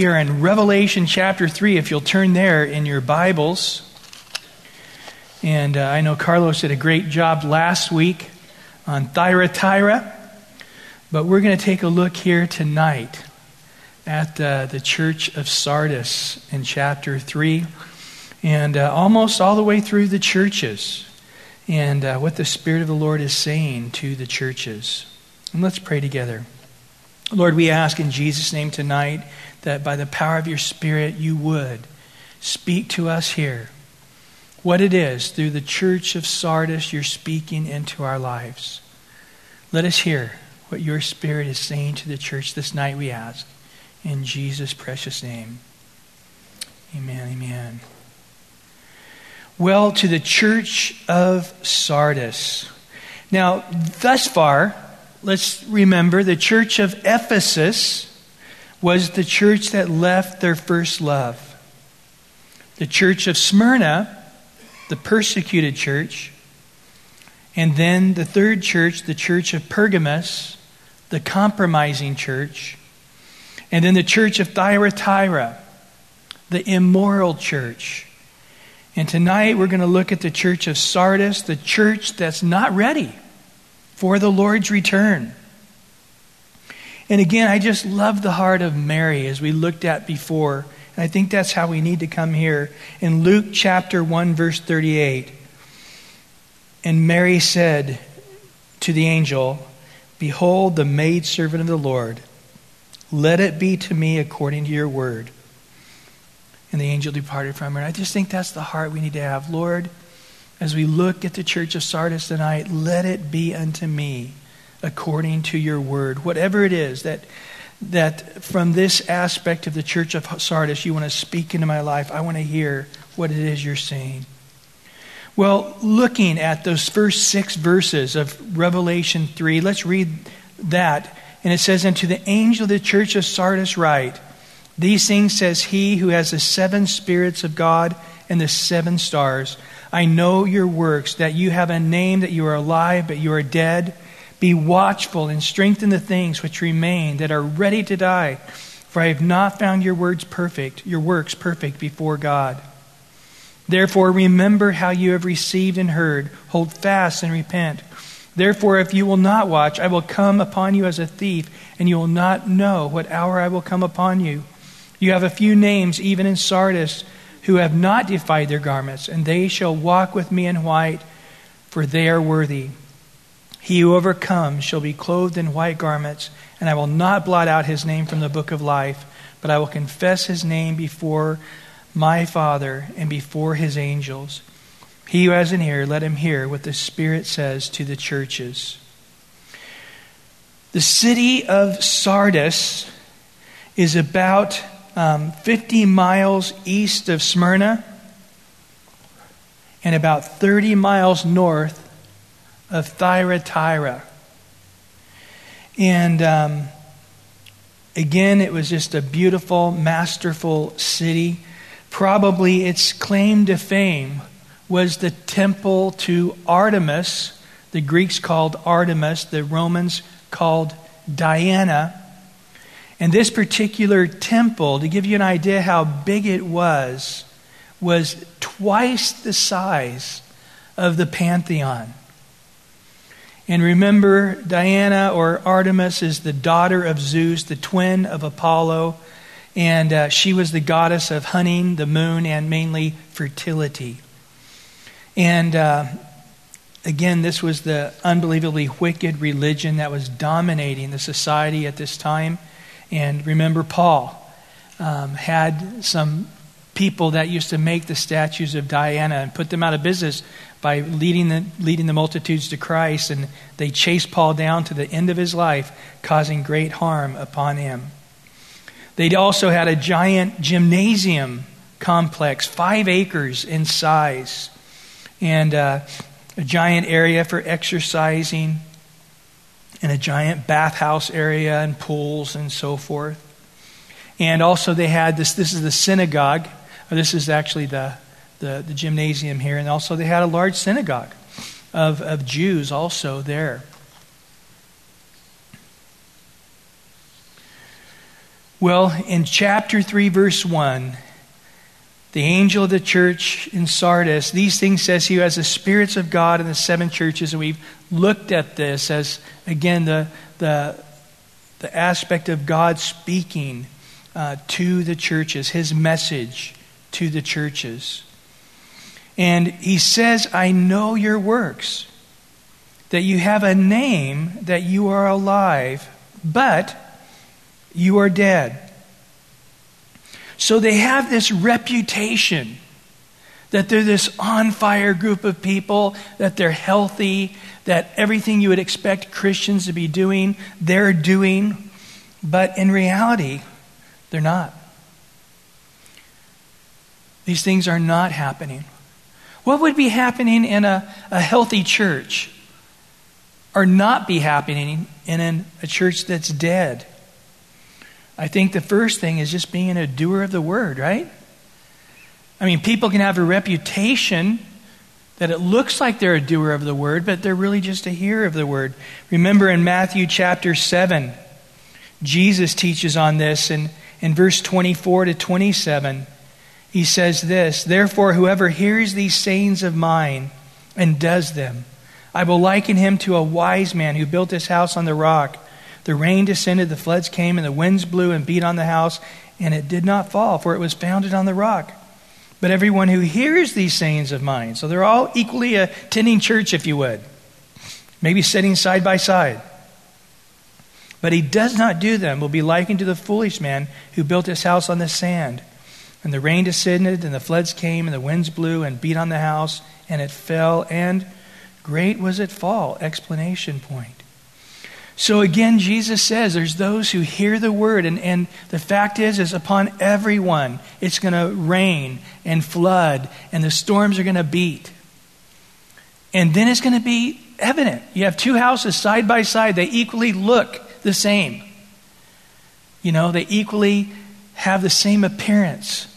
Here in Revelation chapter 3, if you'll turn there in your Bibles. And uh, I know Carlos did a great job last week on Thyatira, but we're going to take a look here tonight at uh, the church of Sardis in chapter 3, and uh, almost all the way through the churches, and uh, what the Spirit of the Lord is saying to the churches. And let's pray together. Lord, we ask in Jesus' name tonight that by the power of your Spirit you would speak to us here what it is through the church of Sardis you're speaking into our lives. Let us hear what your Spirit is saying to the church this night, we ask. In Jesus' precious name. Amen. Amen. Well, to the church of Sardis. Now, thus far, let's remember the church of Ephesus was the church that left their first love. The church of Smyrna, the persecuted church. And then the third church, the church of Pergamos, the compromising church. And then the church of Thyatira, the immoral church. And tonight we're going to look at the church of Sardis, the church that's not ready for the Lord's return. And again, I just love the heart of Mary as we looked at before. And I think that's how we need to come here. In Luke chapter 1, verse 38, and Mary said to the angel, Behold, the maidservant of the Lord, let it be to me according to your word. And the angel departed from her. And I just think that's the heart we need to have. Lord, as we look at the church of Sardis tonight, let it be unto me according to your word. Whatever it is that, that from this aspect of the church of Sardis you want to speak into my life, I want to hear what it is you're saying. Well, looking at those first six verses of Revelation 3, let's read that. And it says, And to the angel of the church of Sardis write, These things says he who has the seven spirits of God and the seven stars. I know your works, that you have a name, that you are alive, but you are dead. Be watchful and strengthen the things which remain that are ready to die, for I have not found your words perfect, your works perfect before God. Therefore, remember how you have received and heard. Hold fast and repent. Therefore, if you will not watch, I will come upon you as a thief, and you will not know what hour I will come upon you. You have a few names, even in Sardis, who have not defiled their garments, and they shall walk with me in white, for they are worthy. He who overcomes shall be clothed in white garments, and I will not blot out his name from the book of life, but I will confess his name before my Father and before his angels. He who has an ear, let him hear what the Spirit says to the churches. The city of Sardis is about um, 50 miles east of Smyrna and about 30 miles north of Thyatira. And um, again, it was just a beautiful, masterful city. Probably its claim to fame was the temple to Artemis. The Greeks called Artemis, the Romans called Diana. And this particular temple, to give you an idea how big it was, was twice the size of the Pantheon. And remember, Diana or Artemis is the daughter of Zeus, the twin of Apollo. And uh, she was the goddess of hunting, the moon, and mainly fertility. And uh, again, this was the unbelievably wicked religion that was dominating the society at this time. And remember, Paul um, had some people that used to make the statues of Diana and put them out of business by leading the, leading the multitudes to Christ, and they chased Paul down to the end of his life, causing great harm upon him. They also had a giant gymnasium complex, five acres in size, and uh, a giant area for exercising, and a giant bathhouse area, and pools, and so forth. And also, they had this this is the synagogue, this is actually the the, the gymnasium here. And also, they had a large synagogue of, of Jews also there. Well, in chapter 3, verse 1, the angel of the church in Sardis, these things says he has the spirits of God in the seven churches, and we've looked at this as, again, the, the, the aspect of God speaking uh, to the churches, his message to the churches. And he says, I know your works, that you have a name, that you are alive, but you are dead. So they have this reputation that they're this on fire group of people, that they're healthy, that everything you would expect Christians to be doing, they're doing. But in reality, they're not. These things are not happening. What would be happening in a, a healthy church or not be happening in an, a church that's dead? I think the first thing is just being a doer of the word, right? I mean, people can have a reputation that it looks like they're a doer of the word, but they're really just a hearer of the word. Remember in Matthew chapter 7, Jesus teaches on this, and in verse 24 to 27, he says this Therefore, whoever hears these sayings of mine and does them, I will liken him to a wise man who built his house on the rock. The rain descended, the floods came, and the winds blew and beat on the house, and it did not fall, for it was founded on the rock. But everyone who hears these sayings of mine, so they're all equally attending church, if you would, maybe sitting side by side but he does not do them, will be likened to the foolish man who built his house on the sand. And the rain descended, and the floods came, and the winds blew and beat on the house, and it fell, and great was its fall. Explanation point. So again, Jesus says there's those who hear the word, and, and the fact is, is upon everyone it's going to rain and flood, and the storms are going to beat. And then it's going to be evident. You have two houses side by side, they equally look the same. You know, they equally have the same appearance.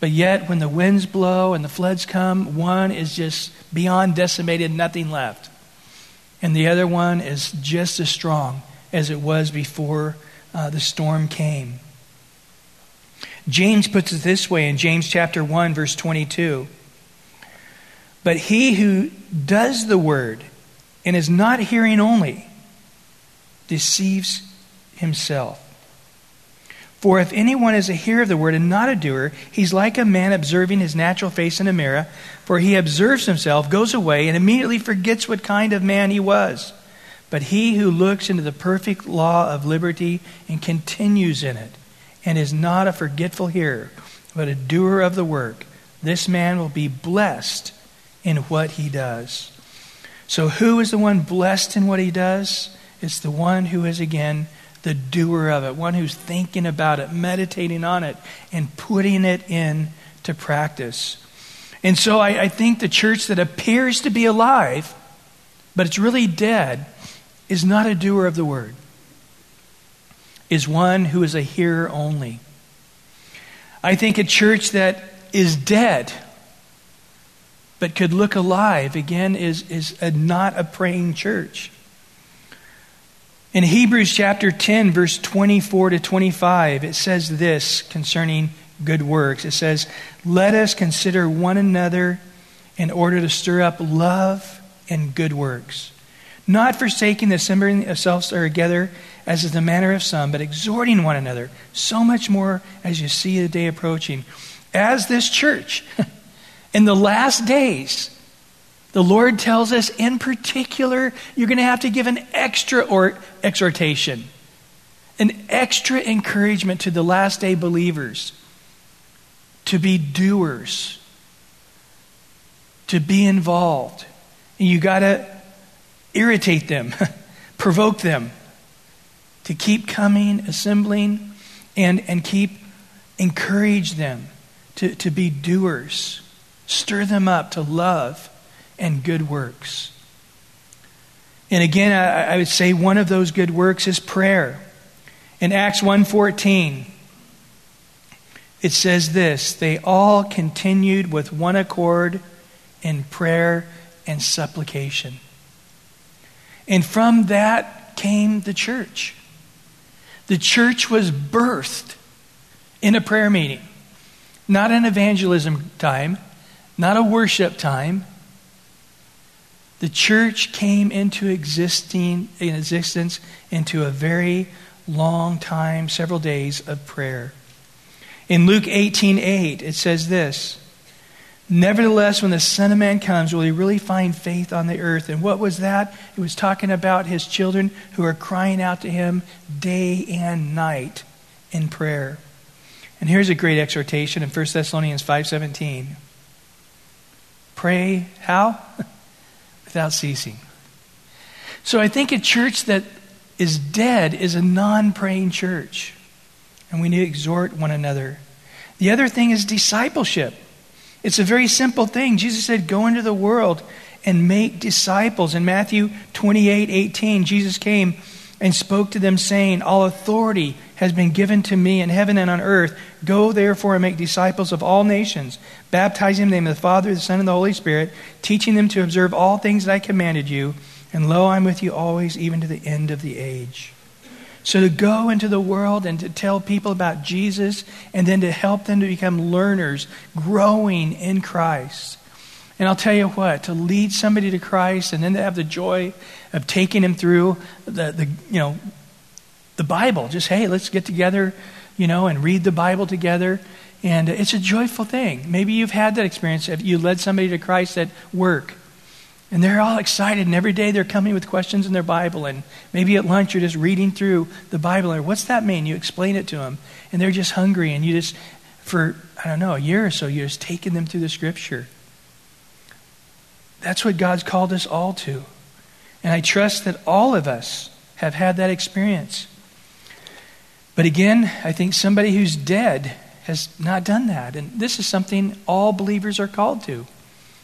But yet, when the winds blow and the floods come, one is just beyond decimated, nothing left. And the other one is just as strong as it was before uh, the storm came. James puts it this way in James chapter 1, verse 22. But he who does the word and is not hearing only, deceives himself. For if anyone is a hearer of the word and not a doer, he's like a man observing his natural face in a mirror. For he observes himself, goes away, and immediately forgets what kind of man he was. But he who looks into the perfect law of liberty and continues in it, and is not a forgetful hearer, but a doer of the work, this man will be blessed in what he does. So, who is the one blessed in what he does? It's the one who is, again, the doer of it, one who's thinking about it, meditating on it, and putting it into practice. And so I, I think the church that appears to be alive, but it's really dead, is not a doer of the word, is one who is a hearer only. I think a church that is dead but could look alive again is, is a, not a praying church. In Hebrews chapter 10, verse 24 to 25, it says this concerning good works. It says, Let us consider one another in order to stir up love and good works, not forsaking the assembling of selves together, as is the manner of some, but exhorting one another, so much more as you see the day approaching. As this church, in the last days, the Lord tells us in particular, you're going to have to give an extra or exhortation, an extra encouragement to the last day believers to be doers, to be involved. And you got to irritate them, provoke them to keep coming, assembling, and, and keep encourage them to, to be doers. Stir them up to love and good works. And again, I, I would say one of those good works is prayer. In Acts 1:14, it says this, they all continued with one accord in prayer and supplication. And from that came the church. The church was birthed in a prayer meeting, not an evangelism time, not a worship time. The church came into existing in existence into a very long time, several days of prayer. In Luke 18:8, 8, it says this Nevertheless, when the Son of Man comes, will he really find faith on the earth? And what was that? It was talking about his children who are crying out to him day and night in prayer. And here's a great exhortation in 1 Thessalonians 5:17. Pray how? Without ceasing. So I think a church that is dead is a non-praying church. And we need to exhort one another. The other thing is discipleship. It's a very simple thing. Jesus said, Go into the world and make disciples. In Matthew 28 18, Jesus came and spoke to them, saying, All authority has been given to me in heaven and on earth. Go therefore and make disciples of all nations, baptizing them in the name of the Father, the Son, and the Holy Spirit, teaching them to observe all things that I commanded you. And lo, I'm with you always, even to the end of the age. So to go into the world and to tell people about Jesus and then to help them to become learners, growing in Christ. And I'll tell you what, to lead somebody to Christ and then to have the joy of taking him through the, the you know, the Bible. Just, hey, let's get together, you know, and read the Bible together. And it's a joyful thing. Maybe you've had that experience. If you led somebody to Christ at work and they're all excited, and every day they're coming with questions in their Bible. And maybe at lunch you're just reading through the Bible. And what's that mean? You explain it to them, and they're just hungry. And you just, for, I don't know, a year or so, you're just taking them through the Scripture. That's what God's called us all to. And I trust that all of us have had that experience. But again, I think somebody who's dead has not done that. And this is something all believers are called to.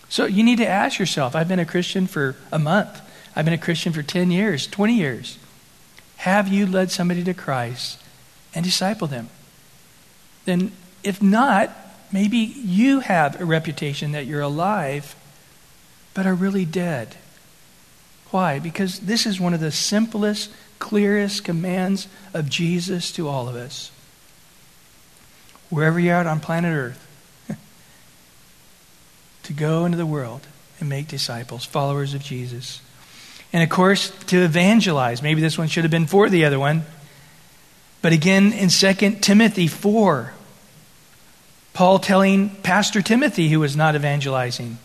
So you need to ask yourself I've been a Christian for a month, I've been a Christian for 10 years, 20 years. Have you led somebody to Christ and disciple them? Then, if not, maybe you have a reputation that you're alive, but are really dead. Why? Because this is one of the simplest, clearest commands of Jesus to all of us. Wherever you're on planet Earth, to go into the world and make disciples, followers of Jesus. And of course, to evangelize. Maybe this one should have been for the other one. But again, in 2 Timothy 4, Paul telling Pastor Timothy, who was not evangelizing,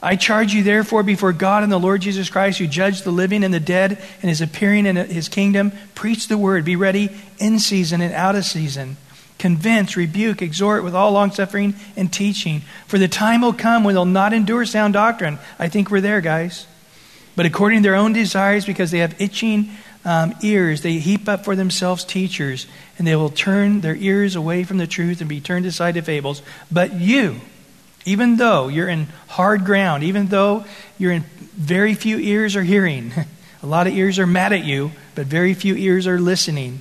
I charge you, therefore, before God and the Lord Jesus Christ, who judge the living and the dead, and is appearing in his kingdom, preach the word. Be ready in season and out of season convince, rebuke, exhort with all longsuffering and teaching. For the time will come when they'll not endure sound doctrine. I think we're there, guys. But according to their own desires, because they have itching um, ears, they heap up for themselves teachers, and they will turn their ears away from the truth and be turned aside to fables. But you, even though you're in hard ground, even though you're in very few ears are hearing, a lot of ears are mad at you, but very few ears are listening.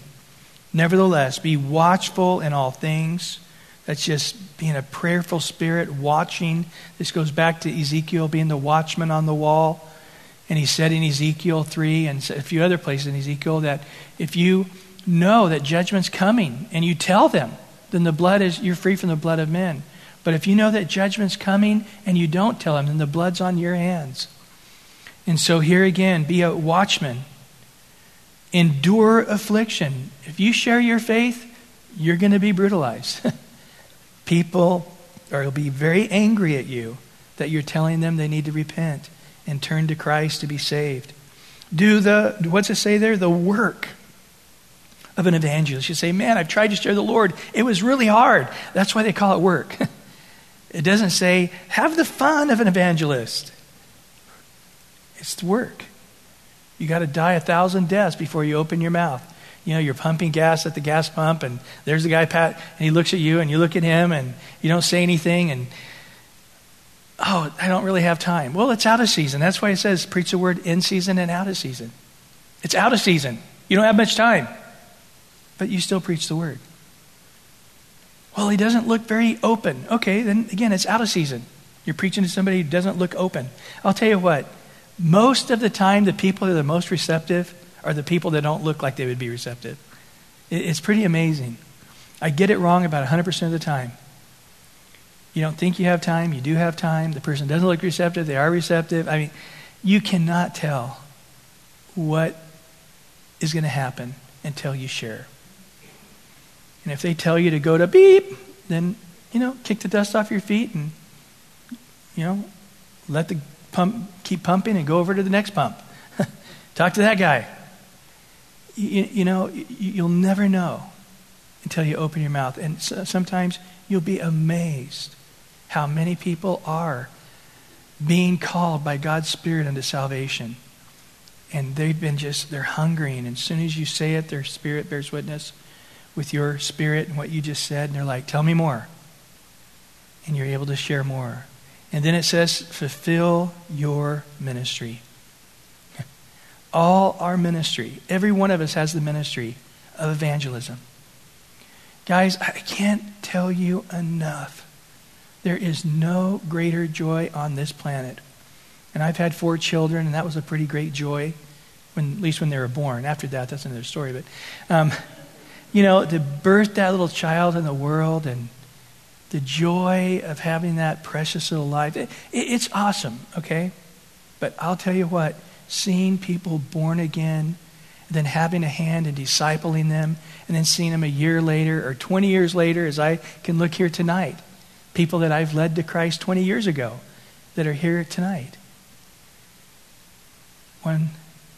Nevertheless, be watchful in all things. That's just being a prayerful spirit, watching. This goes back to Ezekiel being the watchman on the wall. And he said in Ezekiel 3 and a few other places in Ezekiel that if you know that judgment's coming and you tell them, then the blood is, you're free from the blood of men. But if you know that judgment's coming and you don't tell them, then the blood's on your hands. And so here again, be a watchman endure affliction. If you share your faith, you're going to be brutalized. People are will be very angry at you that you're telling them they need to repent and turn to Christ to be saved. Do the, what's it say there? The work of an evangelist. You say, man, I've tried to share the Lord. It was really hard. That's why they call it work. it doesn't say, have the fun of an evangelist. It's the work. You got to die a thousand deaths before you open your mouth. You know, you're pumping gas at the gas pump, and there's a guy, Pat, and he looks at you, and you look at him, and you don't say anything, and oh, I don't really have time. Well, it's out of season. That's why it says preach the word in season and out of season. It's out of season. You don't have much time, but you still preach the word. Well, he doesn't look very open. Okay, then again, it's out of season. You're preaching to somebody who doesn't look open. I'll tell you what, most of the time, the people that are the most receptive are the people that don't look like they would be receptive. It's pretty amazing. I get it wrong about 100% of the time. You don't think you have time, you do have time. The person doesn't look receptive, they are receptive. I mean, you cannot tell what is going to happen until you share. And if they tell you to go to beep, then, you know, kick the dust off your feet and, you know, let the pump keep pumping and go over to the next pump. Talk to that guy. You, you know, you'll never know until you open your mouth. And sometimes you'll be amazed how many people are being called by God's Spirit unto salvation. And they've been just, they're hungering. And as soon as you say it, their spirit bears witness with your spirit and what you just said. And they're like, tell me more. And you're able to share more. And then it says, fulfill your ministry. All our ministry, every one of us has the ministry of evangelism. Guys, I can't tell you enough there is no greater joy on this planet. And I've had four children, and that was a pretty great joy, when, at least when they were born. After that, that's another story. But, um, you know, to birth that little child in the world and the joy of having that precious little life, it, it, it's awesome, okay? But I'll tell you what, seeing people born again, then having a hand in discipling them, and then seeing them a year later or 20 years later, as I can look here tonight, people that I've led to Christ 20 years ago that are here tonight. One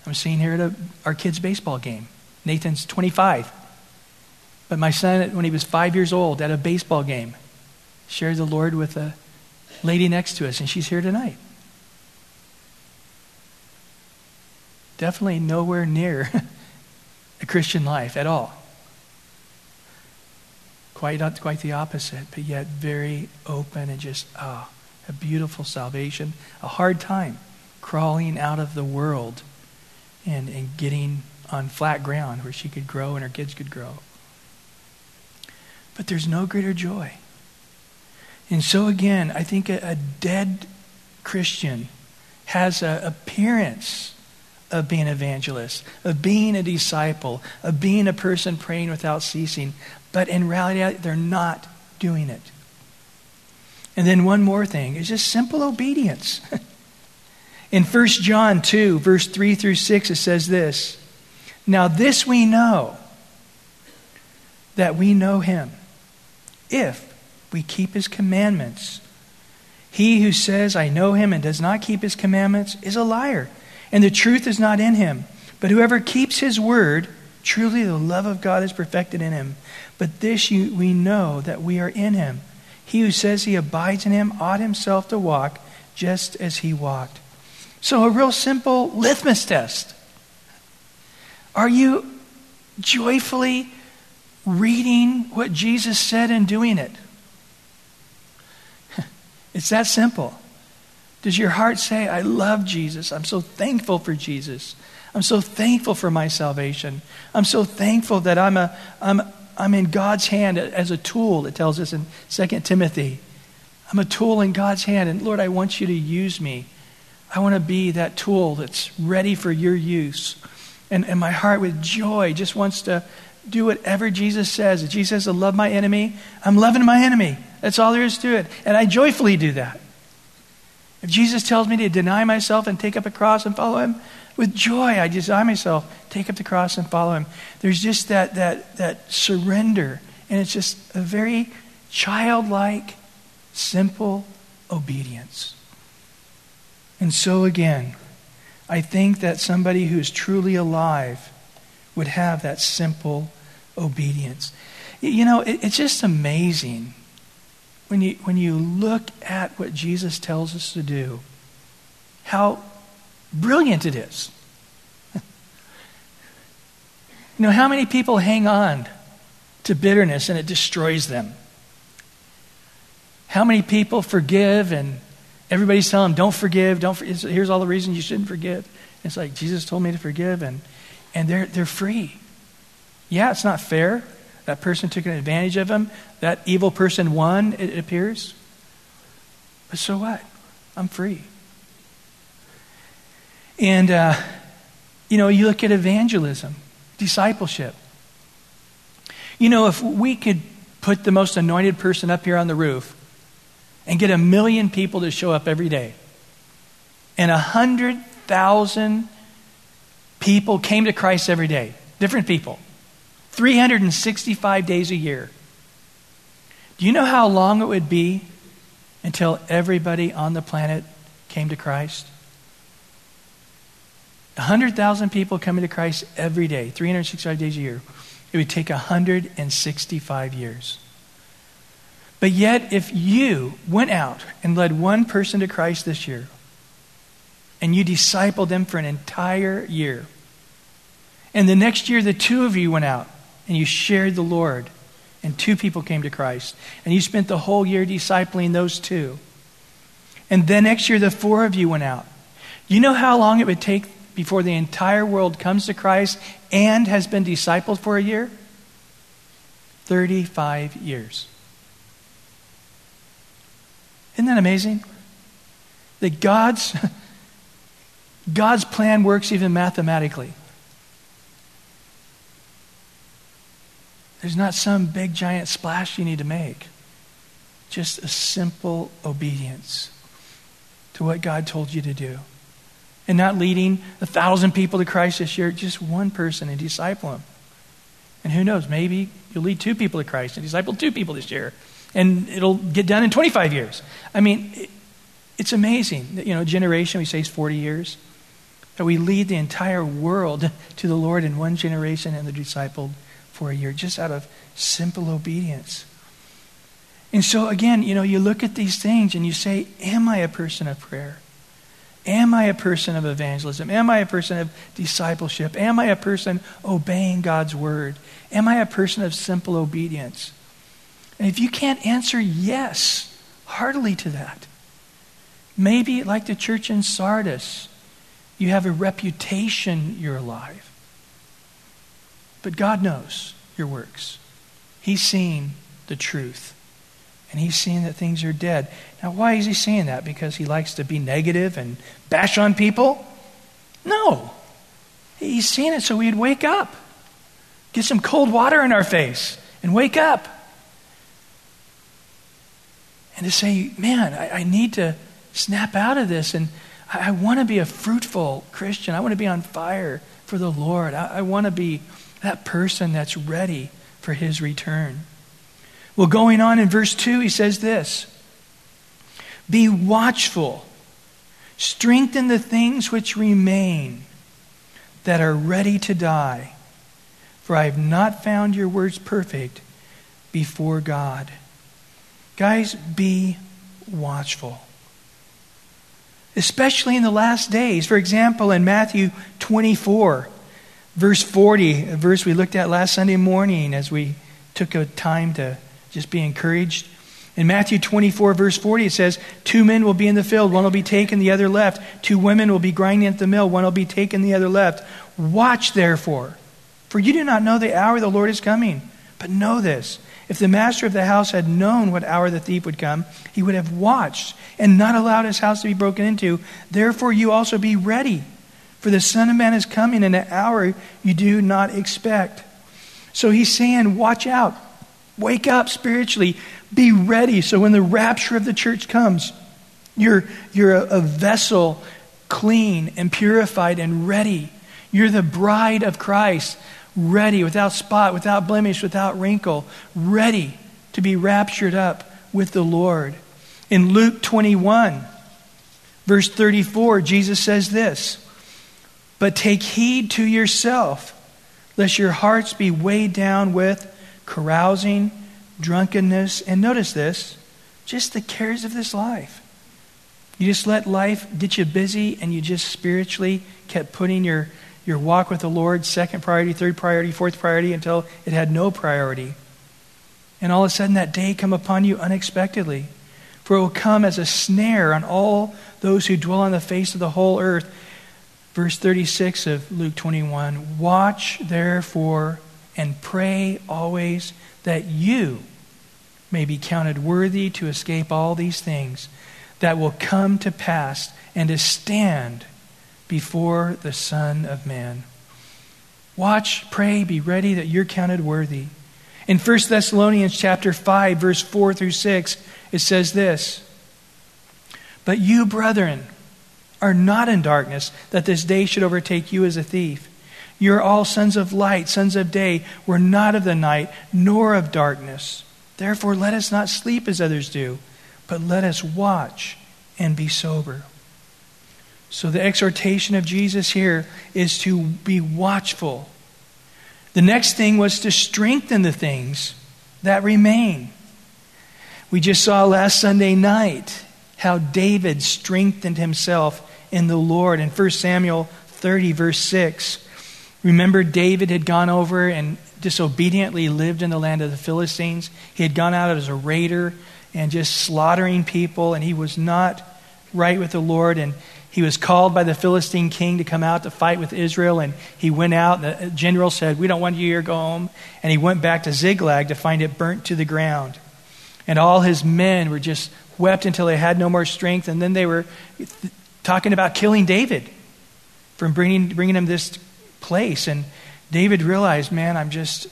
I'm seeing here at a, our kids' baseball game. Nathan's 25. But my son, when he was five years old at a baseball game, shared the Lord with a lady next to us, and she's here tonight. Definitely nowhere near a Christian life at all. Quite, not quite the opposite, but yet very open and just, oh, a beautiful salvation. A hard time crawling out of the world and, and getting on flat ground where she could grow and her kids could grow. But there's no greater joy. And so, again, I think a, a dead Christian has an appearance of being an evangelist, of being a disciple, of being a person praying without ceasing, but in reality, they're not doing it. And then one more thing is just simple obedience. in 1 John 2, verse 3 through 6, it says this Now this we know, that we know him, if we keep his commandments. He who says, I know him, and does not keep his commandments is a liar, and the truth is not in him. But whoever keeps his word, truly the love of God is perfected in him. But this you, we know that we are in him. He who says he abides in him ought himself to walk just as he walked. So, a real simple litmus test. Are you joyfully reading what Jesus said and doing it? It's that simple. Does your heart say, I love Jesus? I'm so thankful for Jesus. I'm so thankful for my salvation. I'm so thankful that I'm, a, I'm, I'm in God's hand as a tool, it tells us in 2 Timothy. I'm a tool in God's hand, and Lord, I want you to use me. I want to be that tool that's ready for your use. And, and my heart, with joy, just wants to do whatever Jesus says. If Jesus says to love my enemy, I'm loving my enemy. That's all there is to it. And I joyfully do that. If Jesus tells me to deny myself and take up a cross and follow him, with joy, I deny myself, take up the cross and follow him. There's just that, that, that surrender. And it's just a very childlike, simple obedience. And so, again, I think that somebody who's truly alive would have that simple obedience. You know, it, it's just amazing when you, when you look at what Jesus tells us to do, how brilliant it is. you know, how many people hang on to bitterness and it destroys them? How many people forgive and everybody's telling them, don't forgive, don't forgive. Here's all the reasons you shouldn't forgive. It's like, Jesus told me to forgive, and, and they're, they're free. Yeah, it's not fair. That person took an advantage of him. That evil person won, it appears. But so what? I'm free. And, uh, you know, you look at evangelism, discipleship. You know, if we could put the most anointed person up here on the roof and get a million people to show up every day, and a hundred thousand people came to Christ every day, different people, 365 days a year. Do you know how long it would be until everybody on the planet came to Christ? 100,000 people coming to Christ every day, 365 days a year. It would take 165 years. But yet, if you went out and led one person to Christ this year, and you discipled them for an entire year, and the next year the two of you went out and you shared the Lord, and two people came to Christ, and you spent the whole year discipling those two, and then next year the four of you went out, you know how long it would take before the entire world comes to Christ and has been discipled for a year? 35 years. Isn't that amazing? That God's, God's plan works even mathematically. There's not some big giant splash you need to make. Just a simple obedience to what God told you to do and not leading a thousand people to Christ this year, just one person and disciple them. And who knows, maybe you'll lead two people to Christ and disciple two people this year. And it'll get done in 25 years. I mean, it, it's amazing that, you know, generation, we say is 40 years, that we lead the entire world to the Lord in one generation and the discipled for a year, just out of simple obedience. And so, again, you know, you look at these things and you say, Am I a person of prayer? Am I a person of evangelism? Am I a person of discipleship? Am I a person obeying God's word? Am I a person of simple obedience? And if you can't answer yes heartily to that, maybe like the church in Sardis, you have a reputation you're alive. But God knows your works. He's seen the truth. And he's seeing that things are dead. Now, why is he saying that? Because he likes to be negative and bash on people? No. He's seeing it so we'd wake up, get some cold water in our face, and wake up. And to say, man, I, I need to snap out of this, and I, I want to be a fruitful Christian. I want to be on fire for the Lord. I, I want to be that person that's ready for his return. Well, going on in verse 2, he says this Be watchful, strengthen the things which remain that are ready to die, for I have not found your words perfect before God. Guys, be watchful. Especially in the last days. For example, in Matthew 24, verse 40, a verse we looked at last Sunday morning as we took a time to just be encouraged. In Matthew 24, verse 40, it says, Two men will be in the field, one will be taken, the other left. Two women will be grinding at the mill, one will be taken, the other left. Watch, therefore, for you do not know the hour the Lord is coming. But know this if the master of the house had known what hour the thief would come, he would have watched and not allowed his house to be broken into. Therefore, you also be ready, for the Son of Man is coming in an hour you do not expect. So he's saying, Watch out. Wake up spiritually. Be ready so when the rapture of the church comes, you're, you're a, a vessel clean and purified and ready. You're the bride of Christ, ready, without spot, without blemish, without wrinkle, ready to be raptured up with the Lord. In Luke 21, verse 34, Jesus says this But take heed to yourself, lest your hearts be weighed down with carousing, drunkenness, and notice this just the cares of this life. You just let life get you busy and you just spiritually kept putting your, your walk with the Lord second priority, third priority, fourth priority until it had no priority. And all of a sudden that day come upon you unexpectedly. For it will come as a snare on all those who dwell on the face of the whole earth. Verse 36 of Luke 21 Watch therefore and pray always that you may be counted worthy to escape all these things that will come to pass and to stand before the Son of Man. Watch, pray, be ready that you're counted worthy. In 1 Thessalonians chapter 5 verse 4 through 6 it says this But you brethren are not in darkness that this day should overtake you as a thief. You are all sons of light sons of day. We're not of the night nor of darkness. Therefore let us not sleep as others do but let us watch and be sober. So the exhortation of Jesus here is to be watchful. The next thing was to strengthen the things that remain. We just saw last Sunday night how David strengthened himself in the Lord in 1 Samuel 30, verse 6. Remember, David had gone over and disobediently lived in the land of the Philistines. He had gone out as a raider and just slaughtering people, and he was not right with the Lord. And he was called by the Philistine king to come out to fight with Israel, and he went out. The general said, We don't want you here, go home. And he went back to Ziklag to find it burnt to the ground. And all his men were just wept until they had no more strength, and then they were talking about killing David from bringing, bringing him this place. And David realized, Man, I'm just,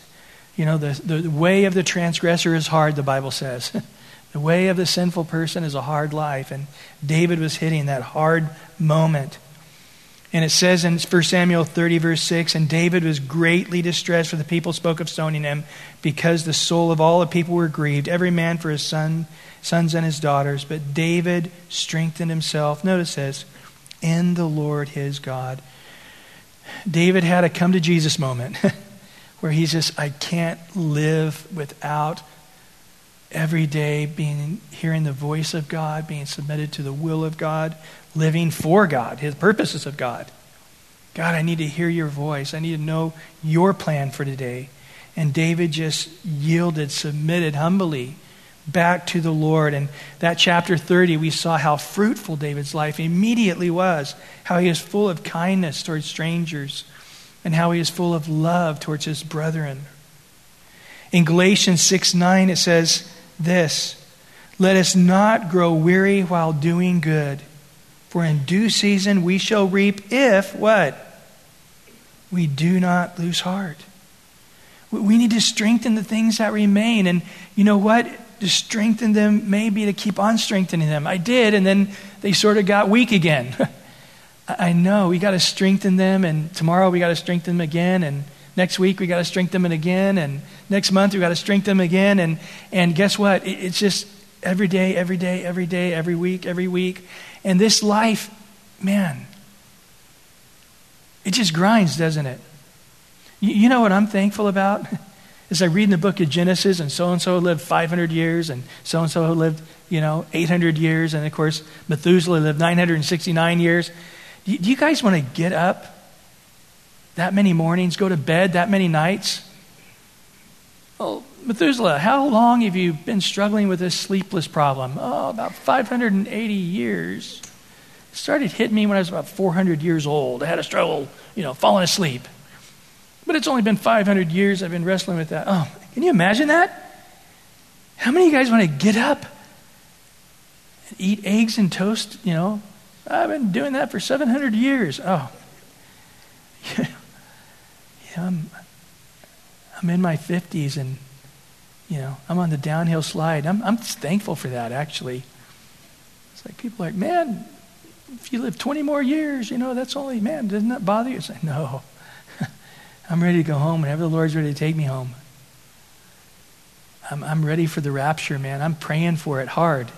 you know, the, the way of the transgressor is hard, the Bible says. The way of the sinful person is a hard life. And David was hitting that hard moment. And it says in 1 Samuel 30, verse 6 And David was greatly distressed, for the people spoke of stoning him, because the soul of all the people were grieved, every man for his son, sons and his daughters. But David strengthened himself, notice this, in the Lord his God. David had a come to Jesus moment where he's just, I can't live without every day being hearing the voice of God, being submitted to the will of God, living for God, his purposes of God. God, I need to hear your voice. I need to know your plan for today. And David just yielded, submitted humbly back to the Lord. And that chapter 30, we saw how fruitful David's life immediately was, how he is full of kindness towards strangers, and how he is full of love towards his brethren. In Galatians 6 9, it says, this Let us not grow weary while doing good, for in due season we shall reap if what? We do not lose heart. We need to strengthen the things that remain. And you know what? To strengthen them, maybe to keep on strengthening them. I did, and then they sort of got weak again. I know we got to strengthen them, and tomorrow we got to strengthen them again, and next week we got to strengthen them again, and next month we got to strengthen them again. And, and guess what? It, it's just every day, every day, every day, every week, every week. And this life, man, it just grinds, doesn't it? You, you know what I'm thankful about? As I read in the book of Genesis, and so and so lived 500 years, and so and so lived, you know, 800 years, and of course, Methuselah lived 969 years. Do you guys want to get up that many mornings, go to bed that many nights, Oh, Methuselah, how long have you been struggling with this sleepless problem? Oh, about 580 years. It started hitting me when I was about 400 years old. I had a struggle, you know, falling asleep. But it's only been 500 years I've been wrestling with that. Oh, can you imagine that? How many of you guys want to get up and eat eggs and toast? You know, I've been doing that for 700 years. Oh, yeah, I'm, I'm in my 50s and, you know, I'm on the downhill slide. I'm, I'm thankful for that, actually. It's like people are like, man, if you live 20 more years, you know, that's only, man, doesn't that bother you? It's like, no. I'm ready to go home whenever the Lord's ready to take me home. I'm, I'm ready for the rapture, man. I'm praying for it hard.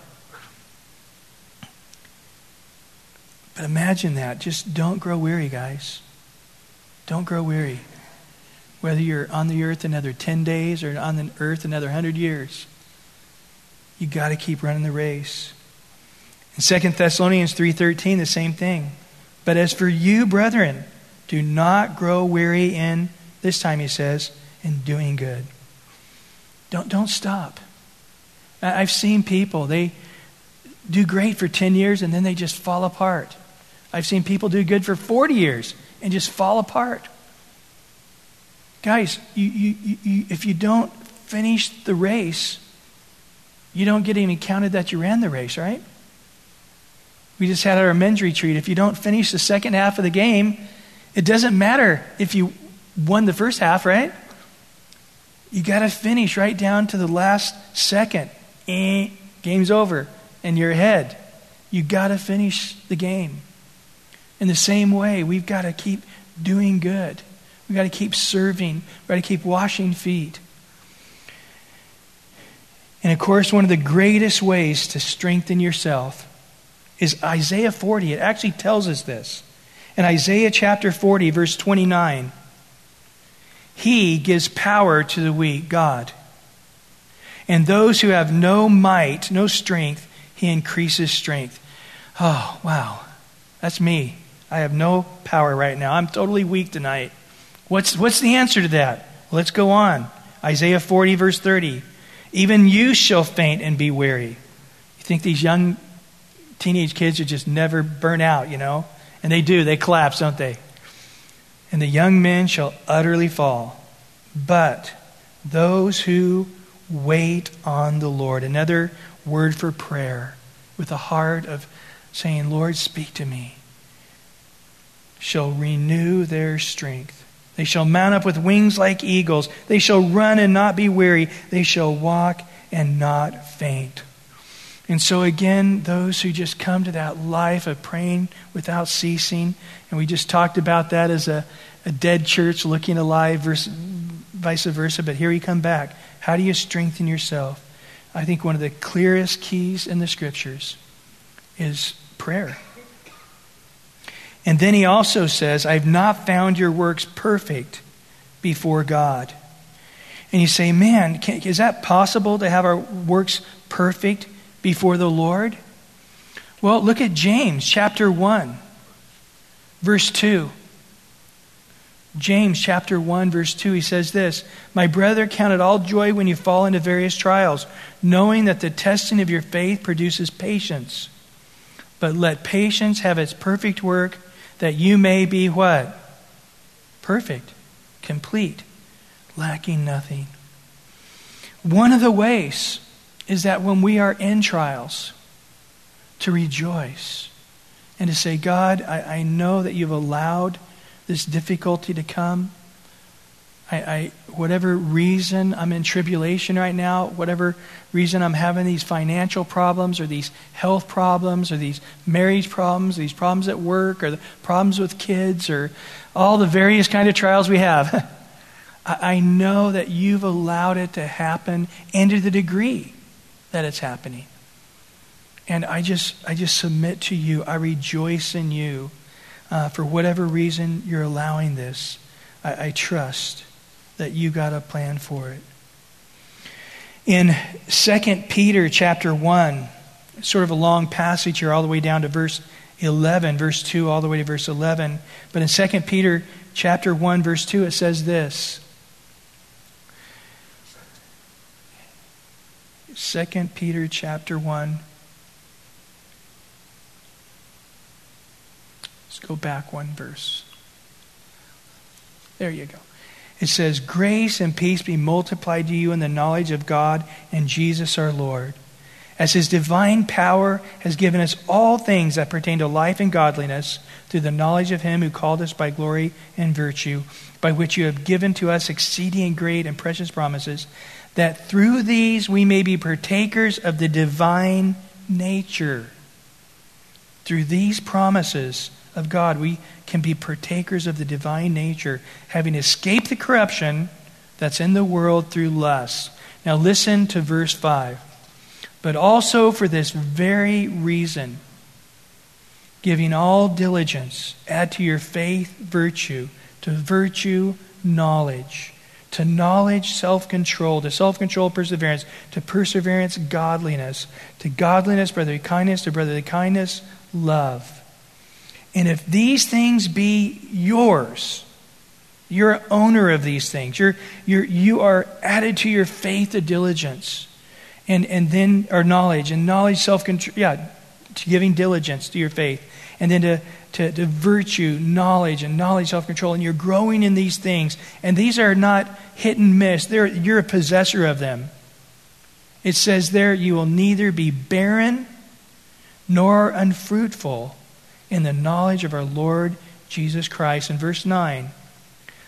But imagine that. Just don't grow weary, guys. Don't grow weary whether you're on the earth another 10 days or on the earth another 100 years. You got to keep running the race. In 2 Thessalonians 3:13 the same thing. But as for you brethren, do not grow weary in this time he says in doing good. Don't don't stop. I've seen people they do great for 10 years and then they just fall apart. I've seen people do good for 40 years and just fall apart. Guys, you, you, you, if you don't finish the race, you don't get even counted that you ran the race, right? We just had our men's retreat. If you don't finish the second half of the game, it doesn't matter if you won the first half, right? You got to finish right down to the last second. Eh, game's over. And you're ahead. You got to finish the game. In the same way, we've got to keep doing good. We've got to keep serving. We've got to keep washing feet. And of course, one of the greatest ways to strengthen yourself is Isaiah 40. It actually tells us this. In Isaiah chapter 40, verse 29, He gives power to the weak, God. And those who have no might, no strength, He increases strength. Oh, wow. That's me. I have no power right now. I'm totally weak tonight. What's, what's the answer to that? Let's go on. Isaiah 40, verse 30. Even you shall faint and be weary. You think these young teenage kids are just never burn out, you know? And they do. They collapse, don't they? And the young men shall utterly fall. But those who wait on the Lord, another word for prayer, with a heart of saying, Lord, speak to me, shall renew their strength. They shall mount up with wings like eagles. They shall run and not be weary. They shall walk and not faint. And so, again, those who just come to that life of praying without ceasing, and we just talked about that as a, a dead church looking alive, vice versa, but here you come back. How do you strengthen yourself? I think one of the clearest keys in the scriptures is prayer. And then he also says, I've not found your works perfect before God. And you say, man, can, is that possible to have our works perfect before the Lord? Well, look at James chapter 1, verse 2. James chapter 1, verse 2, he says this My brother, count it all joy when you fall into various trials, knowing that the testing of your faith produces patience. But let patience have its perfect work that you may be what? Perfect, complete, lacking nothing. One of the ways is that when we are in trials, to rejoice and to say, God, I, I know that you've allowed this difficulty to come. I, I, whatever reason I'm in tribulation right now, whatever reason I'm having these financial problems or these health problems or these marriage problems, these problems at work or the problems with kids or all the various kind of trials we have, I, I know that you've allowed it to happen and to the degree that it's happening. And I just, I just submit to you. I rejoice in you uh, for whatever reason you're allowing this. I, I trust that you got a plan for it. In 2 Peter chapter 1, sort of a long passage here all the way down to verse 11, verse 2 all the way to verse 11, but in 2 Peter chapter 1 verse 2 it says this. 2 Peter chapter 1 Let's go back one verse. There you go. It says, Grace and peace be multiplied to you in the knowledge of God and Jesus our Lord, as his divine power has given us all things that pertain to life and godliness through the knowledge of him who called us by glory and virtue, by which you have given to us exceeding great and precious promises, that through these we may be partakers of the divine nature. Through these promises, of God, we can be partakers of the divine nature, having escaped the corruption that's in the world through lust. Now, listen to verse 5. But also for this very reason, giving all diligence, add to your faith virtue, to virtue knowledge, to knowledge self control, to self control perseverance, to perseverance godliness, to godliness brotherly kindness, to brotherly kindness love. And if these things be yours, you're an owner of these things. You're, you're, you are added to your faith a diligence. And, and then, or knowledge, and knowledge, self control, yeah, to giving diligence to your faith. And then to, to, to virtue, knowledge, and knowledge, self control. And you're growing in these things. And these are not hit and miss, They're, you're a possessor of them. It says there, you will neither be barren nor unfruitful in the knowledge of our Lord Jesus Christ. In verse 9,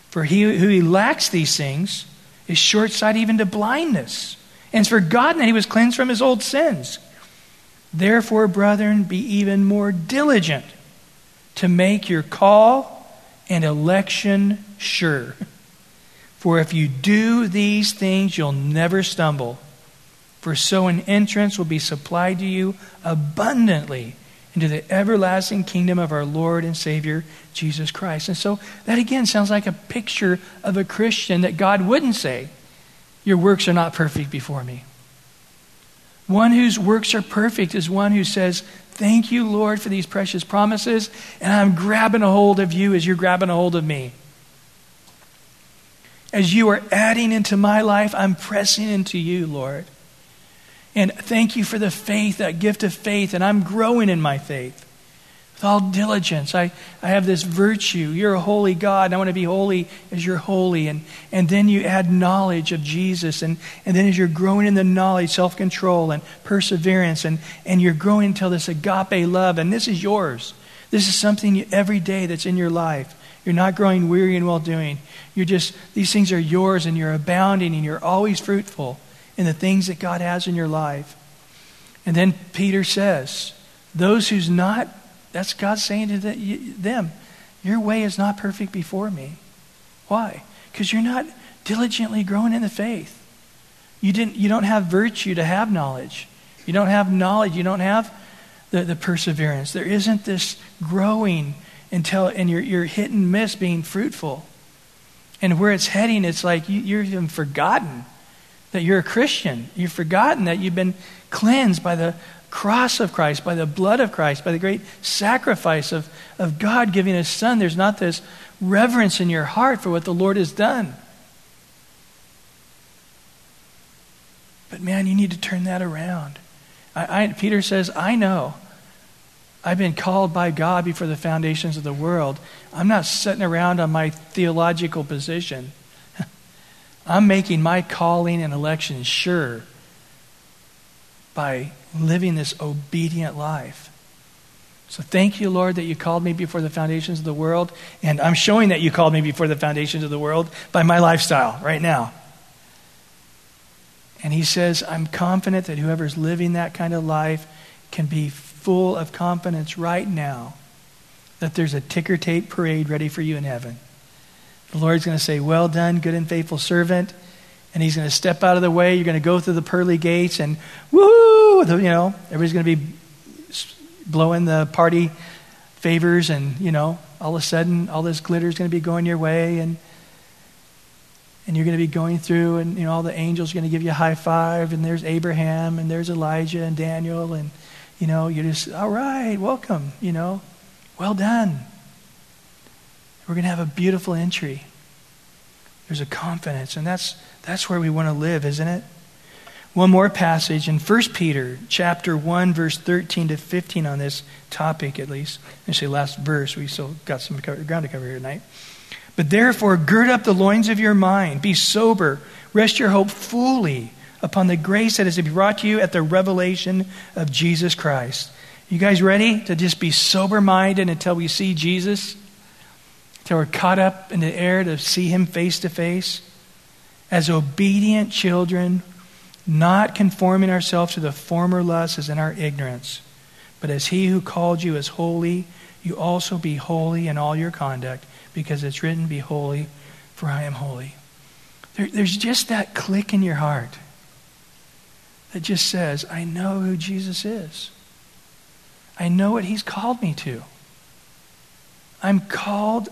for he who lacks these things is short sighted even to blindness, and has forgotten that he was cleansed from his old sins. Therefore, brethren, be even more diligent to make your call and election sure. For if you do these things, you'll never stumble. For so an entrance will be supplied to you abundantly into the everlasting kingdom of our Lord and Savior, Jesus Christ. And so that again sounds like a picture of a Christian that God wouldn't say, Your works are not perfect before me. One whose works are perfect is one who says, Thank you, Lord, for these precious promises, and I'm grabbing a hold of you as you're grabbing a hold of me. As you are adding into my life, I'm pressing into you, Lord. And thank you for the faith, that gift of faith, and I'm growing in my faith. With all diligence, I, I have this virtue. You're a holy God, and I want to be holy as you're holy. And, and then you add knowledge of Jesus. And, and then as you're growing in the knowledge, self control and perseverance, and, and you're growing until this agape love, and this is yours. This is something you, every day that's in your life. You're not growing weary in well doing. You're just, these things are yours and you're abounding and you're always fruitful in the things that God has in your life. And then Peter says, those who's not, that's God saying to them, your way is not perfect before me. Why? Because you're not diligently growing in the faith. You, didn't, you don't have virtue to have knowledge. You don't have knowledge. You don't have the, the perseverance. There isn't this growing until, and you're, you're hit and miss being fruitful. And where it's heading, it's like you, you're even forgotten that you're a Christian. You've forgotten that you've been cleansed by the cross of Christ, by the blood of Christ, by the great sacrifice of, of God giving his son. There's not this reverence in your heart for what the Lord has done. But man, you need to turn that around. I, I, Peter says, I know I've been called by God before the foundations of the world. I'm not sitting around on my theological position. I'm making my calling and election sure by living this obedient life. So thank you, Lord, that you called me before the foundations of the world. And I'm showing that you called me before the foundations of the world by my lifestyle right now. And he says, I'm confident that whoever's living that kind of life can be full of confidence right now that there's a ticker tape parade ready for you in heaven. The Lord's going to say, Well done, good and faithful servant. And he's going to step out of the way. You're going to go through the pearly gates and woo, you know, everybody's going to be blowing the party favors and, you know, all of a sudden all this glitter is going to be going your way and and you're going to be going through and you know all the angels are going to give you a high five and there's Abraham and there's Elijah and Daniel and you know, you're just, all right, welcome, you know, well done. We're going to have a beautiful entry. There's a confidence, and that's, that's where we want to live, isn't it? One more passage in 1 Peter chapter 1, verse 13 to 15 on this topic, at least. Say last verse. We still got some ground to cover here tonight. But therefore, gird up the loins of your mind, be sober, rest your hope fully upon the grace that is to be brought to you at the revelation of Jesus Christ. You guys ready to just be sober minded until we see Jesus? Until we're caught up in the air to see him face to face? As obedient children, not conforming ourselves to the former lusts as in our ignorance, but as he who called you is holy, you also be holy in all your conduct, because it's written, Be holy, for I am holy. There, there's just that click in your heart that just says, I know who Jesus is. I know what he's called me to. I'm called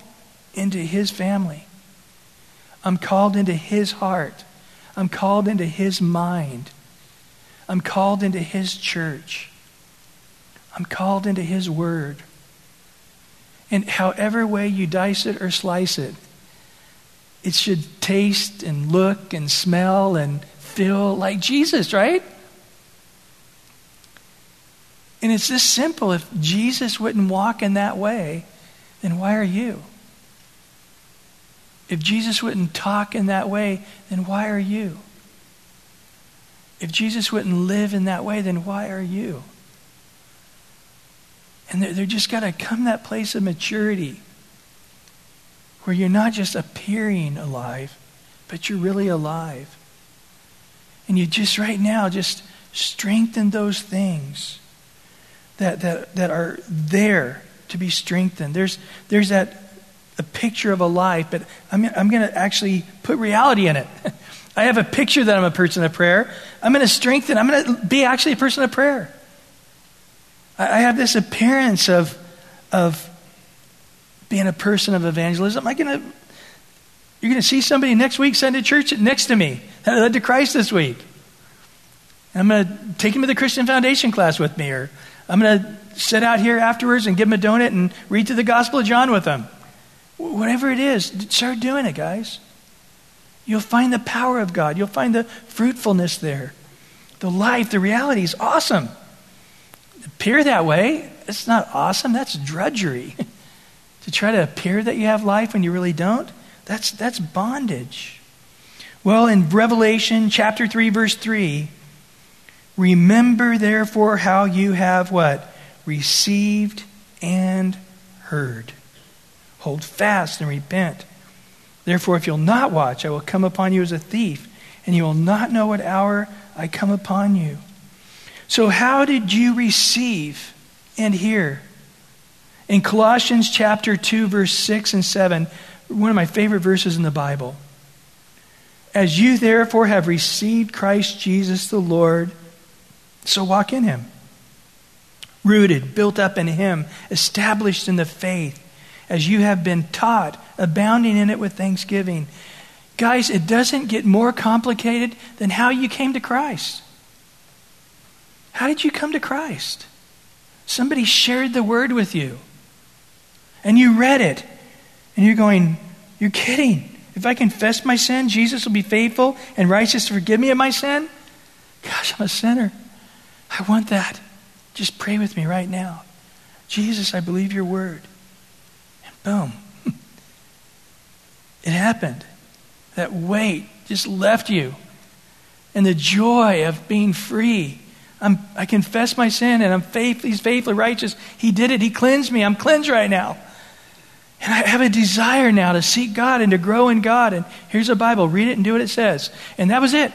into his family. I'm called into his heart. I'm called into his mind. I'm called into his church. I'm called into his word. And however way you dice it or slice it, it should taste and look and smell and feel like Jesus, right? And it's this simple. If Jesus wouldn't walk in that way, then why are you? If Jesus wouldn't talk in that way, then why are you? If Jesus wouldn't live in that way, then why are you? And they're, they're just got to come that place of maturity where you're not just appearing alive, but you're really alive. And you just right now just strengthen those things that, that, that are there to be strengthened. There's, there's that a picture of a life, but I'm, I'm going to actually put reality in it. I have a picture that I'm a person of prayer. I'm going to strengthen, I'm going to be actually a person of prayer. I, I have this appearance of, of being a person of evangelism. I'm going to, you're going to see somebody next week send to church next to me that led to Christ this week. I'm going to take him to the Christian Foundation class with me, or I'm going to sit out here afterwards and give him a donut and read through the Gospel of John with him. Whatever it is, start doing it, guys. You'll find the power of God. You'll find the fruitfulness there. The life, the reality is awesome. Appear that way, it's not awesome. That's drudgery. to try to appear that you have life when you really don't, that's, that's bondage. Well, in Revelation chapter 3, verse 3, remember therefore how you have what? Received and heard. Hold fast and repent. Therefore, if you'll not watch, I will come upon you as a thief, and you will not know what hour I come upon you. So, how did you receive and hear? In Colossians chapter 2, verse 6 and 7, one of my favorite verses in the Bible. As you therefore have received Christ Jesus the Lord, so walk in him. Rooted, built up in him, established in the faith as you have been taught, abounding in it with thanksgiving. Guys, it doesn't get more complicated than how you came to Christ. How did you come to Christ? Somebody shared the word with you, and you read it, and you're going, You're kidding. If I confess my sin, Jesus will be faithful and righteous to forgive me of my sin? Gosh, I'm a sinner. I want that. Just pray with me right now. Jesus, I believe your word. Boom. It happened. That weight just left you. And the joy of being free. I'm, I confess my sin and I'm faith, he's faithfully righteous. He did it. He cleansed me. I'm cleansed right now. And I have a desire now to seek God and to grow in God. And here's a Bible. Read it and do what it says. And that was it.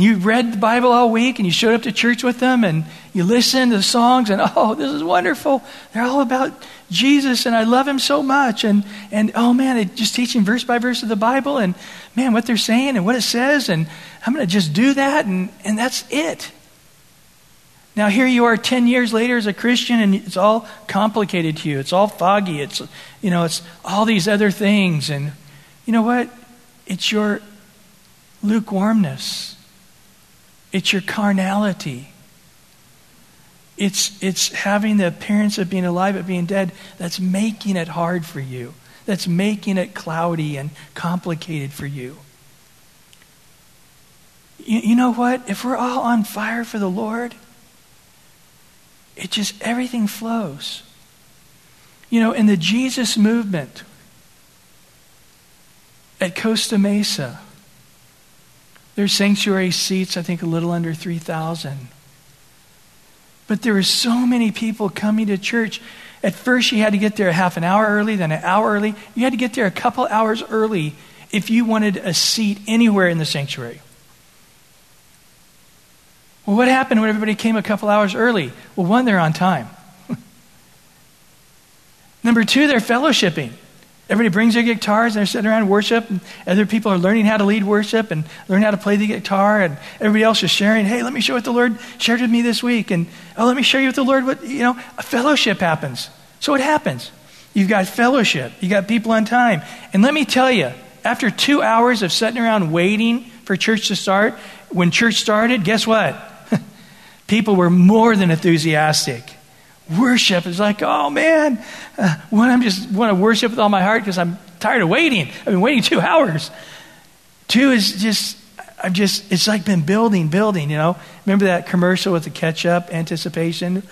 And you read the Bible all week and you showed up to church with them and you listened to the songs and oh, this is wonderful. They're all about Jesus and I love him so much. And, and oh man, they just teaching verse by verse of the Bible and man, what they're saying and what it says. And I'm going to just do that and, and that's it. Now here you are 10 years later as a Christian and it's all complicated to you. It's all foggy. It's, you know, it's all these other things. And you know what? It's your lukewarmness it's your carnality. It's, it's having the appearance of being alive but being dead that's making it hard for you, that's making it cloudy and complicated for you. You, you know what? If we're all on fire for the Lord, it just, everything flows. You know, in the Jesus movement at Costa Mesa, there's sanctuary seats, I think a little under 3,000. But there were so many people coming to church. At first, you had to get there half an hour early, then an hour early. You had to get there a couple hours early if you wanted a seat anywhere in the sanctuary. Well, what happened when everybody came a couple hours early? Well, one, they're on time. Number two, they're fellowshipping. Everybody brings their guitars and they're sitting around worship, and other people are learning how to lead worship and learn how to play the guitar, and everybody else is sharing, hey, let me show what the Lord shared with me this week, and oh, let me show you what the Lord, what, you know, a fellowship happens. So what happens? You've got fellowship, You've got people on time. And let me tell you, after two hours of sitting around waiting for church to start, when church started, guess what? people were more than enthusiastic worship is like, oh man, uh, when I'm just want to worship with all my heart because I'm tired of waiting. I've been waiting two hours. Two is just, I've just, it's like been building, building, you know. Remember that commercial with the ketchup anticipation?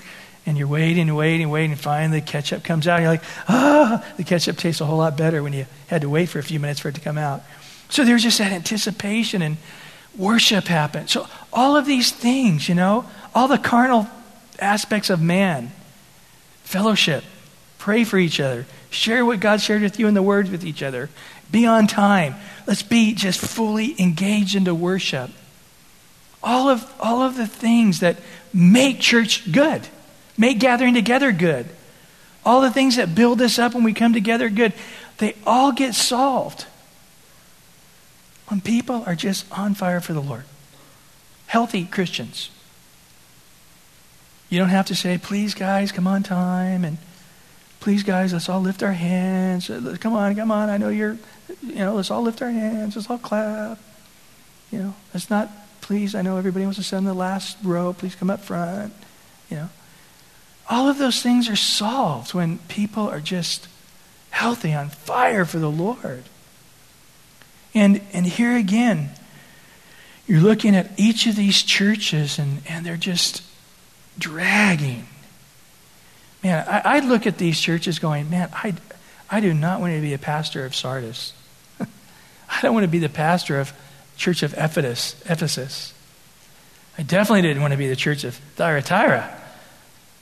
And you're waiting waiting waiting, and finally the ketchup comes out. You're like, ah, the ketchup tastes a whole lot better when you had to wait for a few minutes for it to come out. So there's just that anticipation and worship happens. So all of these things, you know, all the carnal aspects of man fellowship, pray for each other, share what God shared with you in the words with each other, Be on time. Let's be just fully engaged into worship. All of, all of the things that make church good, make gathering together good, all the things that build us up when we come together good, they all get solved when people are just on fire for the Lord. Healthy Christians. You don't have to say, please, guys, come on time, and please, guys, let's all lift our hands. Come on, come on. I know you're, you know, let's all lift our hands. Let's all clap. You know, let's not, please, I know everybody wants to sit in the last row. Please come up front. You know, all of those things are solved when people are just healthy, on fire for the Lord. And, and here again, you're looking at each of these churches and, and they're just dragging. Man, I, I look at these churches going, man, I, I do not want to be a pastor of Sardis. I don't want to be the pastor of Church of Ephesus. Ephesus. I definitely didn't want to be the church of Thyatira.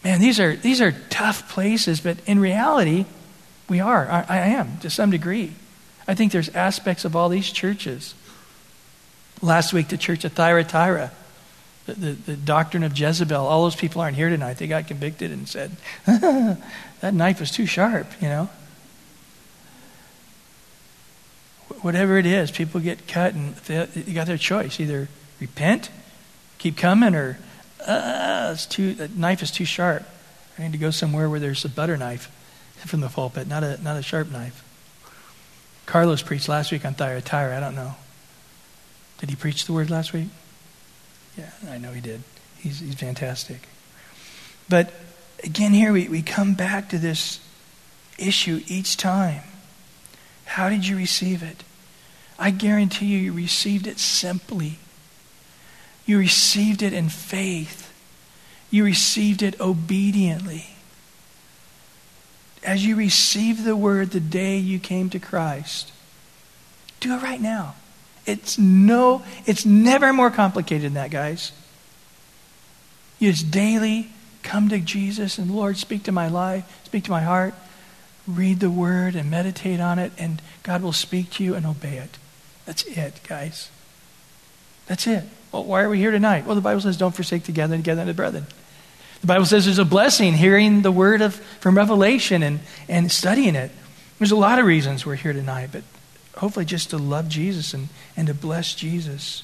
Man, these are, these are tough places, but in reality, we are. I, I am, to some degree. I think there's aspects of all these churches. Last week, the church of Thyatira, the, the, the, doctrine of Jezebel, all those people aren't here tonight. They got convicted and said, that knife was too sharp, you know? Whatever it is, people get cut and they, they got their choice. Either repent, keep coming, or uh, it's too, that knife is too sharp. I need to go somewhere where there's a butter knife from the pulpit, not a, not a sharp knife. Carlos preached last week on Thyatira. I don't know. Did he preach the word last week? Yeah, I know he did. He's, he's fantastic. But again, here we, we come back to this issue each time. How did you receive it? I guarantee you, you received it simply. You received it in faith. You received it obediently as you received the word the day you came to Christ, do it right now. It's no, it's never more complicated than that, guys. You just daily come to Jesus and Lord, speak to my life, speak to my heart, read the word and meditate on it, and God will speak to you and obey it. That's it, guys. That's it. Well, why are we here tonight? Well, the Bible says, don't forsake together together the brethren. The Bible says there's a blessing hearing the word of, from Revelation and, and studying it. There's a lot of reasons we're here tonight, but hopefully just to love Jesus and, and to bless Jesus.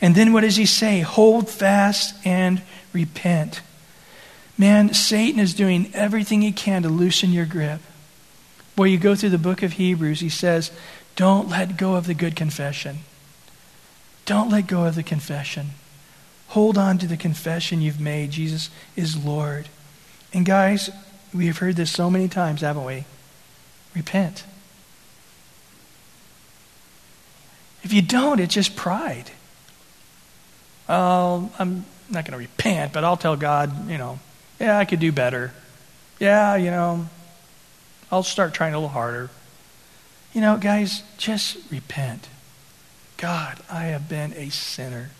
And then what does he say? Hold fast and repent. Man, Satan is doing everything he can to loosen your grip. Boy, you go through the book of Hebrews, he says, don't let go of the good confession. Don't let go of the confession. Hold on to the confession you've made. Jesus is Lord. And guys, we have heard this so many times, haven't we? Repent. If you don't, it's just pride. I'm not going to repent, but I'll tell God, you know, yeah, I could do better. Yeah, you know, I'll start trying a little harder. You know, guys, just repent. God, I have been a sinner.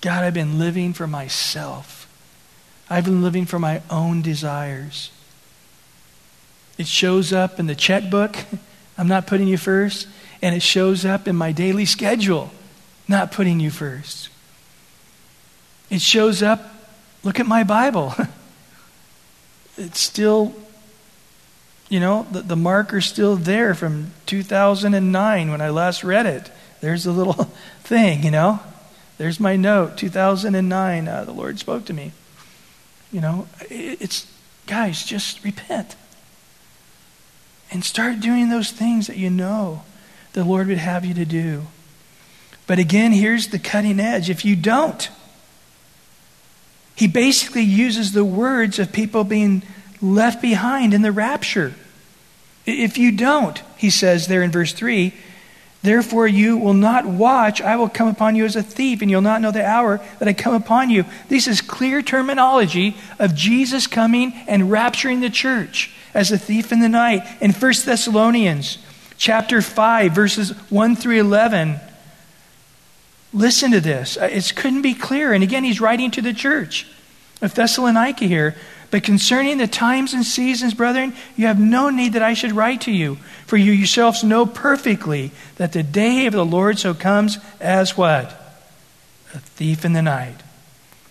God, I've been living for myself. I've been living for my own desires. It shows up in the checkbook. I'm not putting you first. And it shows up in my daily schedule, not putting you first. It shows up, look at my Bible. it's still, you know, the, the marker's still there from 2009 when I last read it. There's a little thing, you know. There's my note, 2009. Uh, the Lord spoke to me. You know, it's, guys, just repent. And start doing those things that you know the Lord would have you to do. But again, here's the cutting edge. If you don't, he basically uses the words of people being left behind in the rapture. If you don't, he says there in verse 3, Therefore, you will not watch. I will come upon you as a thief, and you'll not know the hour that I come upon you. This is clear terminology of Jesus coming and rapturing the church as a thief in the night. In 1 Thessalonians chapter 5, verses 1 through 11, listen to this. Uh, it couldn't be clearer. And again, he's writing to the church of Thessalonica here. But concerning the times and seasons, brethren, you have no need that I should write to you, for you yourselves know perfectly that the day of the Lord so comes as what? A thief in the night.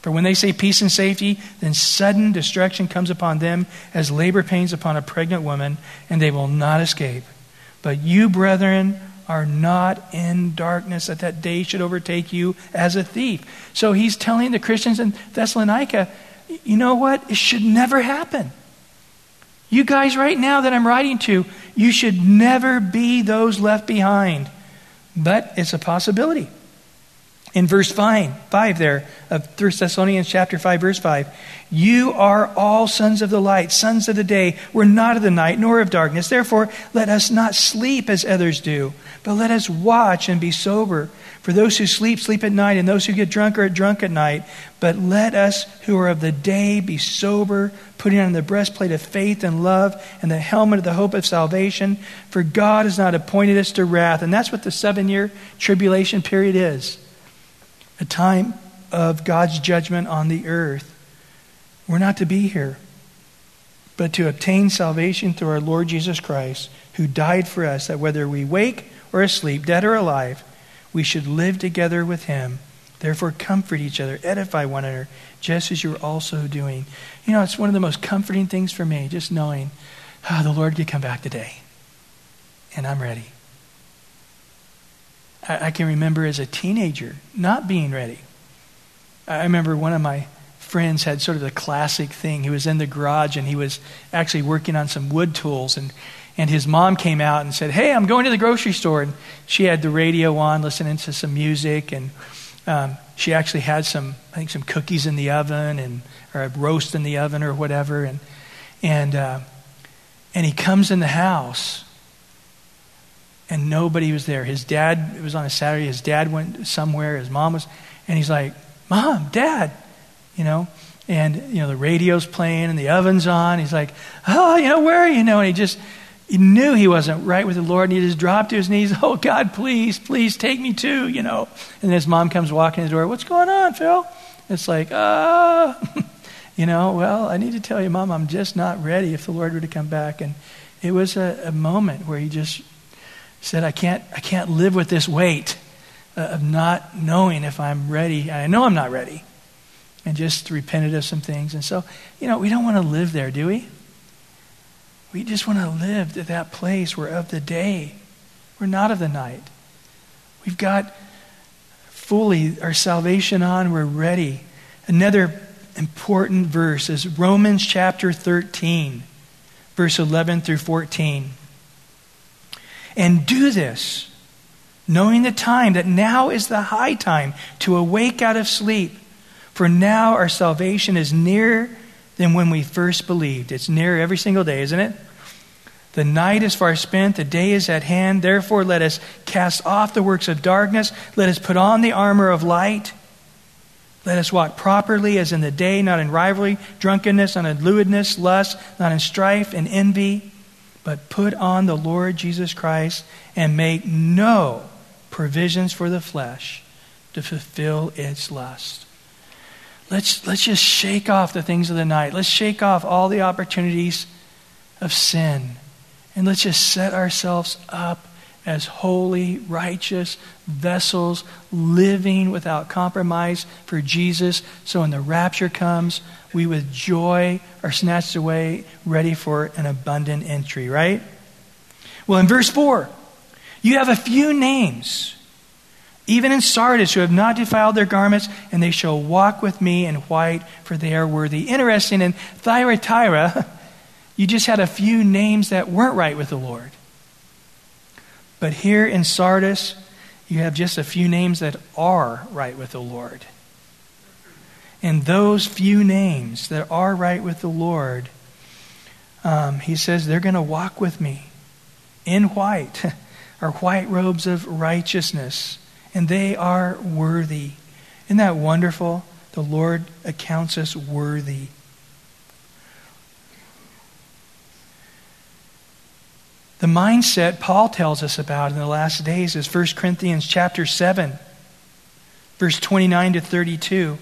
For when they say peace and safety, then sudden destruction comes upon them as labor pains upon a pregnant woman, and they will not escape. But you, brethren, are not in darkness, that that day should overtake you as a thief. So he's telling the Christians in Thessalonica, you know what? It should never happen. You guys, right now that I'm writing to, you should never be those left behind. But it's a possibility in verse 5, 5 there of 1 Thessalonians chapter 5 verse 5 you are all sons of the light sons of the day. We're not of the night nor of darkness. Therefore let us not sleep as others do but let us watch and be sober. For those who sleep sleep at night and those who get drunk are drunk at night. But let us who are of the day be sober putting on the breastplate of faith and love and the helmet of the hope of salvation. For God has not appointed us to wrath. And that's what the 7 year tribulation period is a time of God's judgment on the earth. We're not to be here, but to obtain salvation through our Lord Jesus Christ, who died for us, that whether we wake or asleep, dead or alive, we should live together with him. Therefore, comfort each other, edify one another, just as you're also doing. You know, it's one of the most comforting things for me, just knowing, oh, the Lord could come back today, and I'm ready. I, I can remember as a teenager not being ready. I remember one of my friends had sort of the classic thing. He was in the garage and he was actually working on some wood tools and and his mom came out and said, "Hey, I'm going to the grocery store." And she had the radio on, listening to some music, and um, she actually had some, I think, some cookies in the oven and or a roast in the oven or whatever. And and uh, and he comes in the house, and nobody was there. His dad, it was on a Saturday, his dad went somewhere, his mom was, and he's like, Mom, Dad, you know, and, you know, the radio's playing and the oven's on. He's like, Oh, you know, where are you? know, and he just, he knew he wasn't right with the Lord, and he just dropped to his knees. Oh, God, please, please take me too, you know. And his mom comes walking in the door. What's going on, Phil? It's like, ah, uh, you know, well, I need to tell you, Mom, I'm just not ready if the Lord were to come back. And it was a, a moment where he just said, I can't, I can't live with this weight uh, of not knowing if I'm ready. I know I'm not ready. And just repented of some things. And so, you know, we don't want to live there, do we? We just want to live at that place where of the day. We're not of the night. We've got fully our salvation on. We're ready. Another important verse is Romans chapter 13, verse 11 through 14. And do this, knowing the time, that now is the high time to awake out of sleep. For now our salvation is nearer than when we first believed. It's nearer every single day, isn't it? The night is far spent, the day is at hand. Therefore, let us cast off the works of darkness. Let us put on the armor of light. Let us walk properly as in the day, not in rivalry, drunkenness, not in lewdness, lust, not in strife and envy but put on the Lord Jesus Christ and make no provisions for the flesh to fulfill its lust. Let's, let's just shake off the things of the night. Let's shake off all the opportunities of sin. And let's just set ourselves up as holy, righteous vessels, living without compromise for Jesus. So when the rapture comes, we with joy are snatched away, ready for an abundant entry, right? Well, in verse 4, you have a few names, even in Sardis, who have not defiled their garments, and they shall walk with me in white, for they are worthy. Interesting, in Thyatira, you just had a few names that weren't right with the Lord. But here in Sardis, you have just a few names that are right with the Lord. And those few names that are right with the Lord, um, he says they're going to walk with me in white, or white robes of righteousness, and they are worthy. Isn't that wonderful? The Lord accounts us worthy. The mindset Paul tells us about in the last days is 1 Corinthians chapter 7, verse 29 to 32.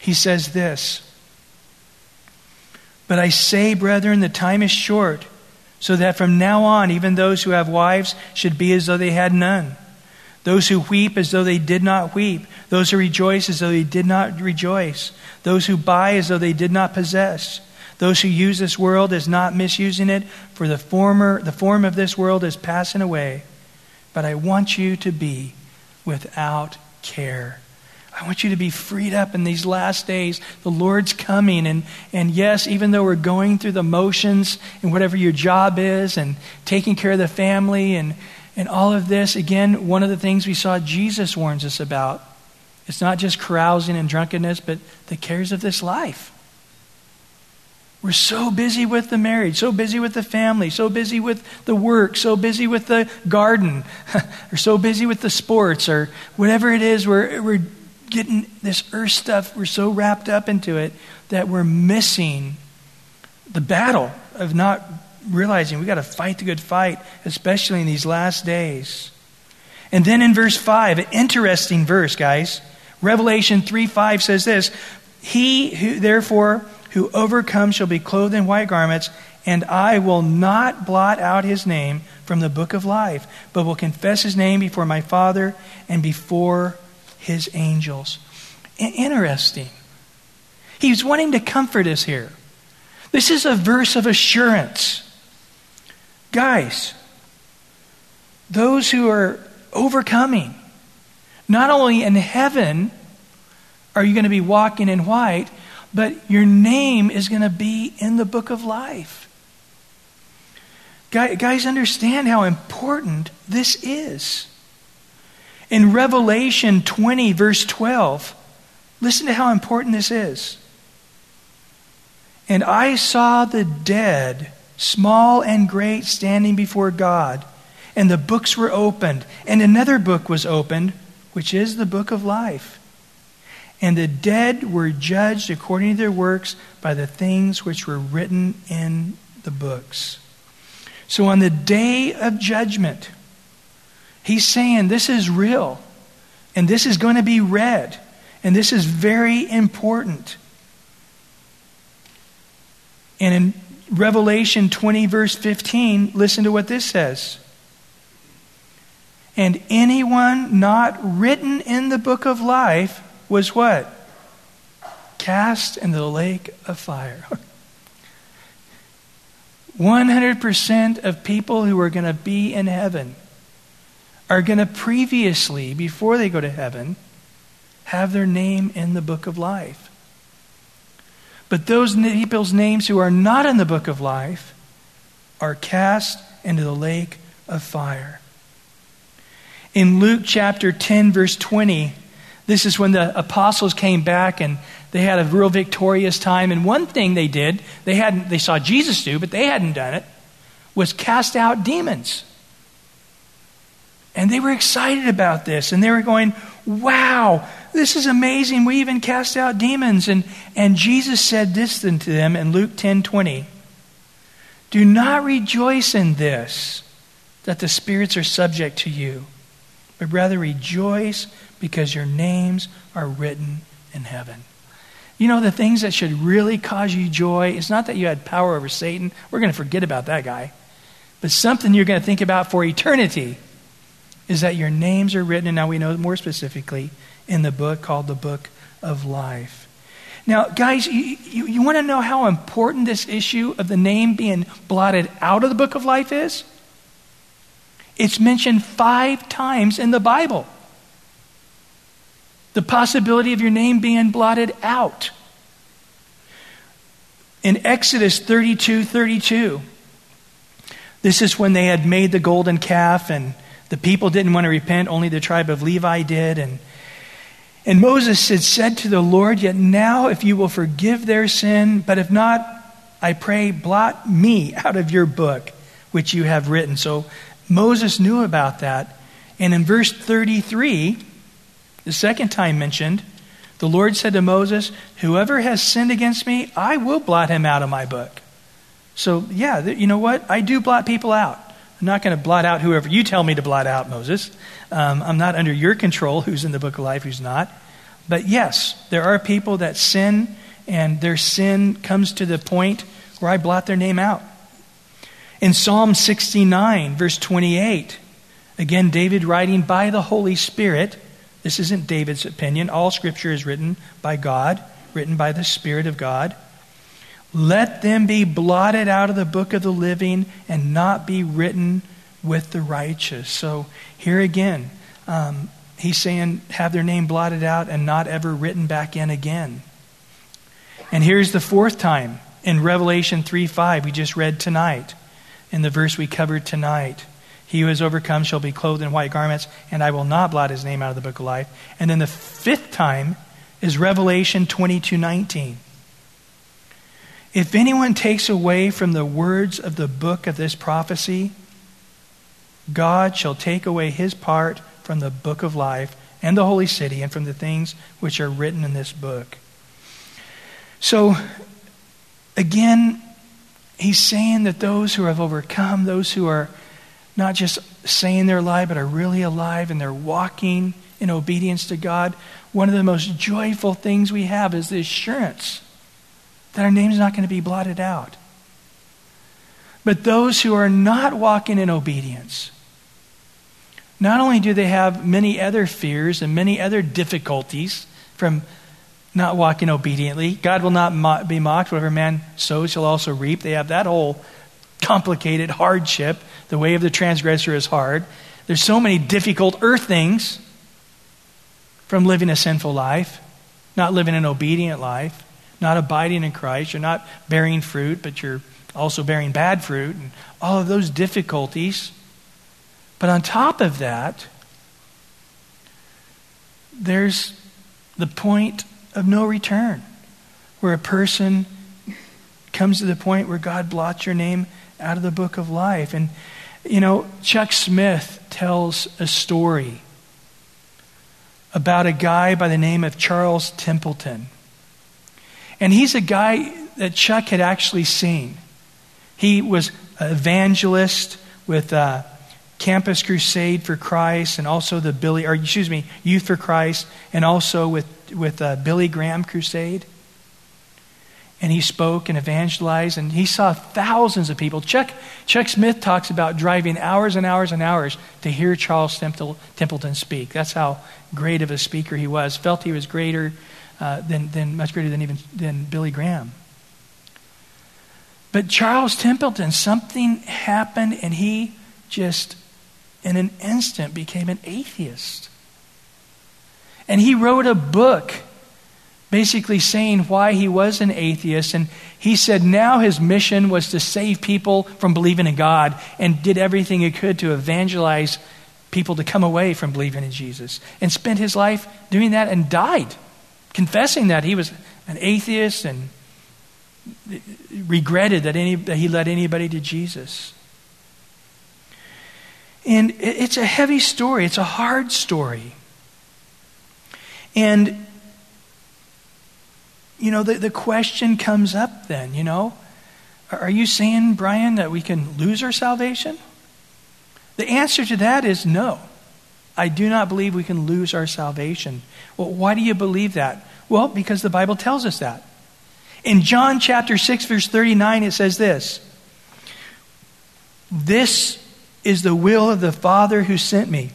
He says this But I say, brethren, the time is short, so that from now on, even those who have wives should be as though they had none. Those who weep as though they did not weep. Those who rejoice as though they did not rejoice. Those who buy as though they did not possess. Those who use this world as not misusing it, for the former the form of this world is passing away. But I want you to be without care. I want you to be freed up in these last days. The Lord's coming. And, and yes, even though we're going through the motions and whatever your job is and taking care of the family and, and all of this, again, one of the things we saw Jesus warns us about. It's not just carousing and drunkenness, but the cares of this life. We're so busy with the marriage, so busy with the family, so busy with the work, so busy with the garden, or so busy with the sports, or whatever it is. We're, we're getting this earth stuff, we're so wrapped up into it that we're missing the battle of not realizing we got to fight the good fight, especially in these last days. And then in verse 5, an interesting verse, guys. Revelation 3 5 says this He who, therefore, who overcomes shall be clothed in white garments, and I will not blot out his name from the book of life, but will confess his name before my Father and before his angels. Interesting. He's wanting to comfort us here. This is a verse of assurance. Guys, those who are overcoming, not only in heaven are you going to be walking in white, but your name is going to be in the book of life. Guys, understand how important this is. In Revelation 20, verse 12, listen to how important this is. And I saw the dead, small and great, standing before God, and the books were opened, and another book was opened, which is the book of life. And the dead were judged according to their works by the things which were written in the books. So on the day of judgment, He's saying this is real, and this is going to be read, and this is very important. And in Revelation 20, verse 15, listen to what this says. And anyone not written in the book of life was what? Cast into the lake of fire. 100% of people who are going to be in heaven are going to previously, before they go to heaven, have their name in the book of life. But those people's names who are not in the book of life are cast into the lake of fire. In Luke chapter 10, verse 20, this is when the apostles came back and they had a real victorious time. And one thing they did, they hadn't they saw Jesus do, but they hadn't done it, was cast out demons. And they were excited about this. And they were going, wow, this is amazing. We even cast out demons. And, and Jesus said this to them in Luke 10 20. Do not rejoice in this, that the spirits are subject to you, but rather rejoice because your names are written in heaven. You know, the things that should really cause you joy, it's not that you had power over Satan. We're going to forget about that guy. But something you're going to think about for eternity is that your names are written, and now we know more specifically, in the book called the Book of Life. Now, guys, you, you, you want to know how important this issue of the name being blotted out of the book of life is? It's mentioned five times in the Bible. The possibility of your name being blotted out. In Exodus 32 32, this is when they had made the golden calf and the people didn't want to repent, only the tribe of Levi did. And, and Moses had said to the Lord, Yet now, if you will forgive their sin, but if not, I pray, blot me out of your book, which you have written. So Moses knew about that. And in verse 33, the second time mentioned, the Lord said to Moses, Whoever has sinned against me, I will blot him out of my book. So, yeah, you know what? I do blot people out. I'm not going to blot out whoever you tell me to blot out, Moses. Um, I'm not under your control who's in the book of life, who's not. But yes, there are people that sin, and their sin comes to the point where I blot their name out. In Psalm 69, verse 28, again, David writing by the Holy Spirit. This isn't David's opinion. All scripture is written by God, written by the Spirit of God. Let them be blotted out of the book of the living and not be written with the righteous. So here again, um, he's saying, have their name blotted out and not ever written back in again. And here's the fourth time in Revelation 3 5, we just read tonight, in the verse we covered tonight. He who has overcome shall be clothed in white garments, and I will not blot his name out of the book of life. And then the fifth time is Revelation 22 19. If anyone takes away from the words of the book of this prophecy, God shall take away his part from the book of life and the holy city and from the things which are written in this book. So, again, he's saying that those who have overcome, those who are not just saying they're alive, but are really alive and they're walking in obedience to God, one of the most joyful things we have is the assurance that our name's not going to be blotted out. But those who are not walking in obedience, not only do they have many other fears and many other difficulties from not walking obediently. God will not mo- be mocked. Whatever man sows, he'll also reap. They have that whole complicated hardship. The way of the transgressor is hard. There's so many difficult earth things from living a sinful life, not living an obedient life, not abiding in Christ. You're not bearing fruit, but you're also bearing bad fruit, and all of those difficulties. But on top of that, there's the point of no return, where a person comes to the point where God blots your name out of the book of life. And, you know, Chuck Smith tells a story about a guy by the name of Charles Templeton. And he's a guy that Chuck had actually seen. He was an evangelist with uh, Campus Crusade for Christ and also the Billy, or excuse me, Youth for Christ, and also with with uh, Billy Graham crusade. And he spoke and evangelized, and he saw thousands of people. Chuck, Chuck Smith talks about driving hours and hours and hours to hear Charles Templeton speak. That's how great of a speaker he was. Felt he was greater uh, than, than much greater than even than Billy Graham. But Charles Templeton, something happened, and he just, in an instant, became an atheist. And he wrote a book basically saying why he was an atheist. And he said now his mission was to save people from believing in God and did everything he could to evangelize people to come away from believing in Jesus. And spent his life doing that and died, confessing that he was an atheist and regretted that, any, that he led anybody to Jesus. And it's a heavy story, it's a hard story. And, you know, the, the question comes up then, you know, are you saying, Brian, that we can lose our salvation? The answer to that is no. I do not believe we can lose our salvation. Well, why do you believe that? Well, because the Bible tells us that. In John chapter 6, verse 39, it says this This is the will of the Father who sent me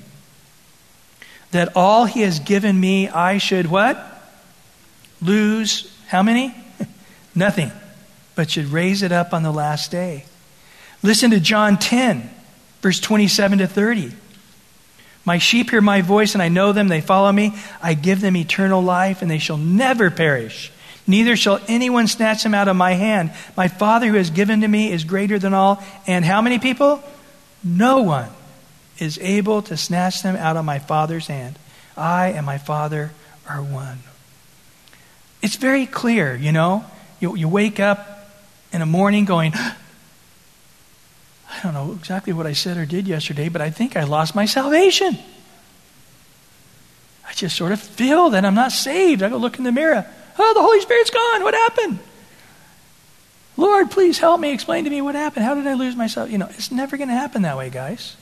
that all he has given me, I should what? Lose how many? Nothing, but should raise it up on the last day. Listen to John 10, verse 27 to 30. My sheep hear my voice, and I know them. They follow me. I give them eternal life, and they shall never perish. Neither shall anyone snatch them out of my hand. My Father who has given to me is greater than all. And how many people? No one is able to snatch them out of my Father's hand. I and my Father are one. It's very clear, you know. You, you wake up in the morning going, I don't know exactly what I said or did yesterday, but I think I lost my salvation. I just sort of feel that I'm not saved. I go look in the mirror. Oh, the Holy Spirit's gone. What happened? Lord, please help me. Explain to me what happened. How did I lose myself? You know, it's never going to happen that way, guys.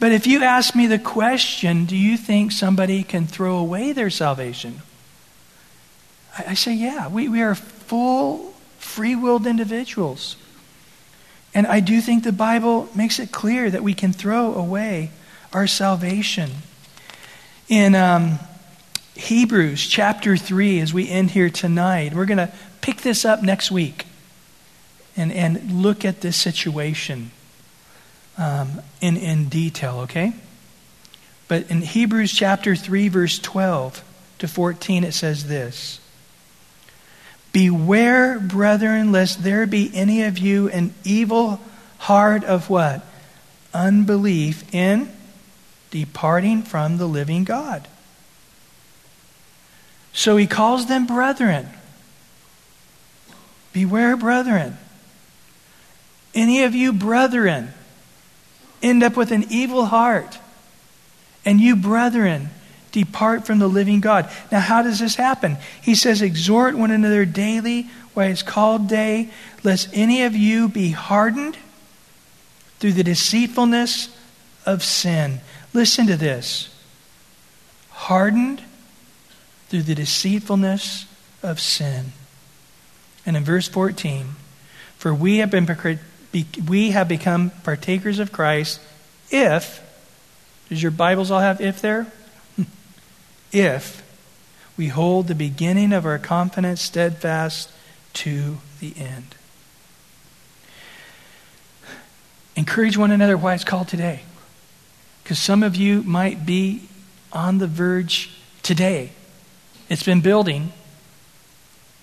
But if you ask me the question, do you think somebody can throw away their salvation? I, I say, yeah. We, we are full, free willed individuals. And I do think the Bible makes it clear that we can throw away our salvation. In um, Hebrews chapter 3, as we end here tonight, we're going to pick this up next week and, and look at this situation um, in, in detail, okay? But in Hebrews chapter 3, verse 12 to 14, it says this Beware, brethren, lest there be any of you an evil heart of what? Unbelief in departing from the living God. So he calls them brethren. Beware, brethren. Any of you, brethren, end up with an evil heart. And you, brethren, depart from the living God. Now, how does this happen? He says, Exhort one another daily while it's called day, lest any of you be hardened through the deceitfulness of sin. Listen to this hardened through the deceitfulness of sin. And in verse 14, for we have been we have become partakers of Christ if does your Bibles all have if there? If we hold the beginning of our confidence steadfast to the end. Encourage one another why it's called today. Because some of you might be on the verge today. It's been building,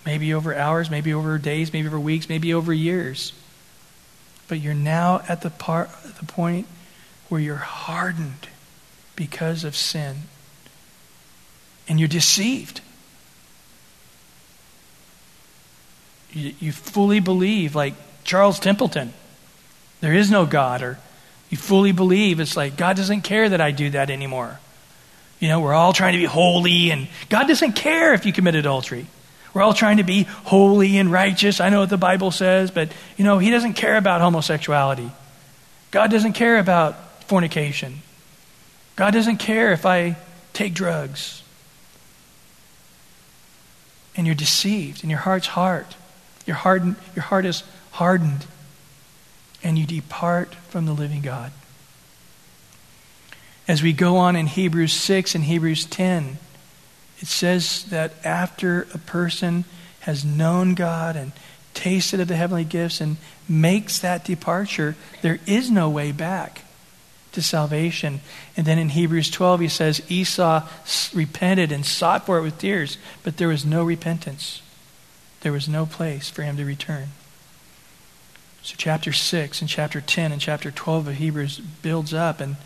maybe over hours, maybe over days, maybe over weeks, maybe over years. But you're now at the, part, the point where you're hardened because of sin and you're deceived. You, you fully believe, like Charles Templeton, there is no God, or you fully believe it's like God doesn't care that I do that anymore. You know, we're all trying to be holy, and God doesn't care if you commit adultery. We're all trying to be holy and righteous. I know what the Bible says, but, you know, He doesn't care about homosexuality. God doesn't care about fornication. God doesn't care if I take drugs and you're deceived, and your heart's hard. Your, hardened, your heart is hardened, and you depart from the living God. As we go on in Hebrews 6 and Hebrews 10, it says that after a person has known God and tasted of the heavenly gifts and makes that departure, there is no way back to salvation. And then in Hebrews 12, he says Esau repented and sought for it with tears, but there was no repentance. There was no place for him to return. So, chapter 6 and chapter 10 and chapter 12 of Hebrews builds up and,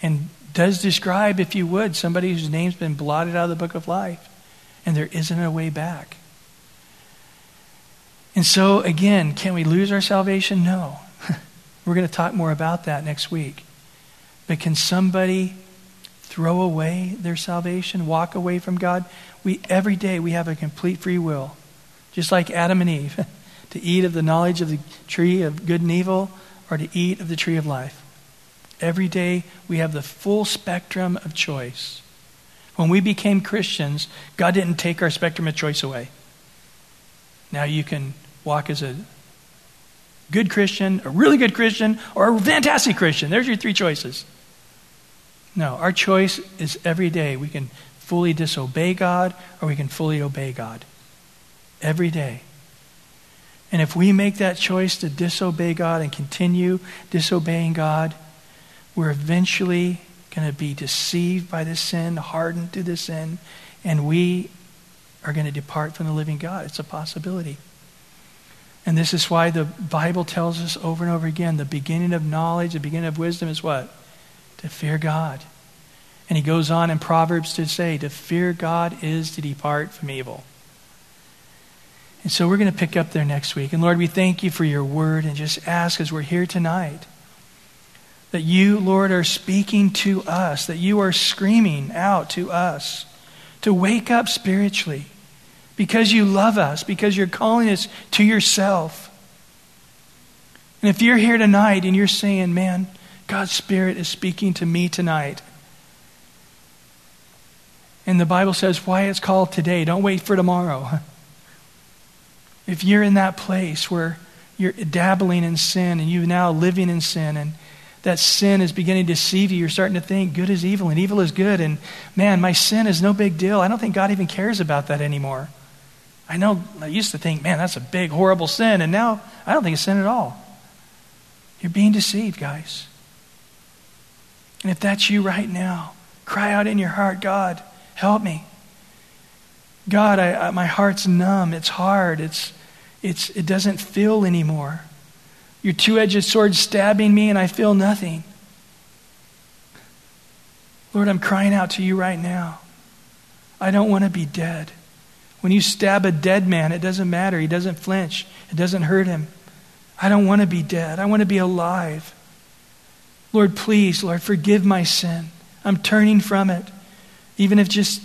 and does describe, if you would, somebody whose name's been blotted out of the book of life, and there isn't a way back. And so, again, can we lose our salvation? No. We're going to talk more about that next week. But can somebody throw away their salvation, walk away from God? We every day we have a complete free will. Just like Adam and Eve, to eat of the knowledge of the tree of good and evil or to eat of the tree of life. Every day we have the full spectrum of choice. When we became Christians, God didn't take our spectrum of choice away. Now you can walk as a good Christian, a really good Christian, or a fantastic Christian. There's your three choices. No, our choice is every day. We can fully disobey God or we can fully obey God. Every day. And if we make that choice to disobey God and continue disobeying God, we're eventually going to be deceived by this sin, hardened to this sin, and we are going to depart from the living God. It's a possibility. And this is why the Bible tells us over and over again the beginning of knowledge, the beginning of wisdom is what? To fear God. And he goes on in Proverbs to say, to fear God is to depart from evil. And so we're going to pick up there next week. And Lord, we thank you for your word and just ask as we're here tonight that you, Lord, are speaking to us, that you are screaming out to us to wake up spiritually because you love us, because you're calling us to yourself. And if you're here tonight and you're saying, man, God's Spirit is speaking to me tonight. And the Bible says why it's called today. Don't wait for tomorrow. If you're in that place where you're dabbling in sin and you're now living in sin and that sin is beginning to deceive you, you're starting to think good is evil and evil is good. And man, my sin is no big deal. I don't think God even cares about that anymore. I know I used to think, man, that's a big, horrible sin. And now I don't think it's sin at all. You're being deceived, guys. And if that's you right now, cry out in your heart, God, help me. God, I, I, my heart's numb. It's hard. It's, it's, it doesn't feel anymore. Your two edged sword stabbing me, and I feel nothing. Lord, I'm crying out to you right now. I don't want to be dead. When you stab a dead man, it doesn't matter. He doesn't flinch, it doesn't hurt him. I don't want to be dead. I want to be alive. Lord, please, Lord, forgive my sin. I'm turning from it. Even if just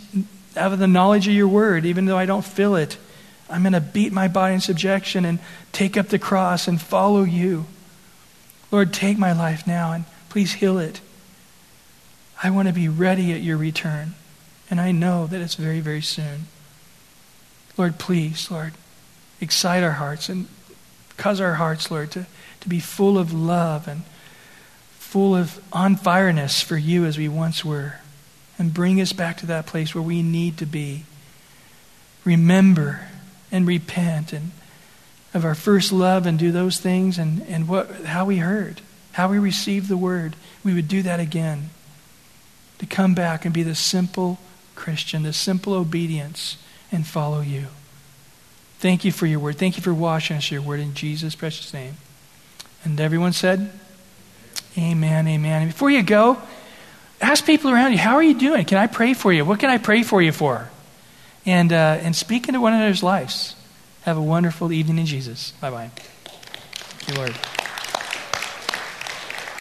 out of the knowledge of your word, even though I don't feel it, I'm going to beat my body in subjection and take up the cross and follow you. Lord, take my life now and please heal it. I want to be ready at your return, and I know that it's very, very soon. Lord, please, Lord, excite our hearts and cause our hearts, Lord, to, to be full of love and full of on fireness for you as we once were. And bring us back to that place where we need to be. Remember and repent and of our first love and do those things and, and what, how we heard, how we received the word. We would do that again. To come back and be the simple Christian, the simple obedience, and follow you. Thank you for your word. Thank you for washing us your word in Jesus' precious name. And everyone said, Amen, amen. And before you go, ask people around you, how are you doing? Can I pray for you? What can I pray for you for? And, uh, and speak into one another's lives. Have a wonderful evening in Jesus. Bye bye. Thank you, Lord.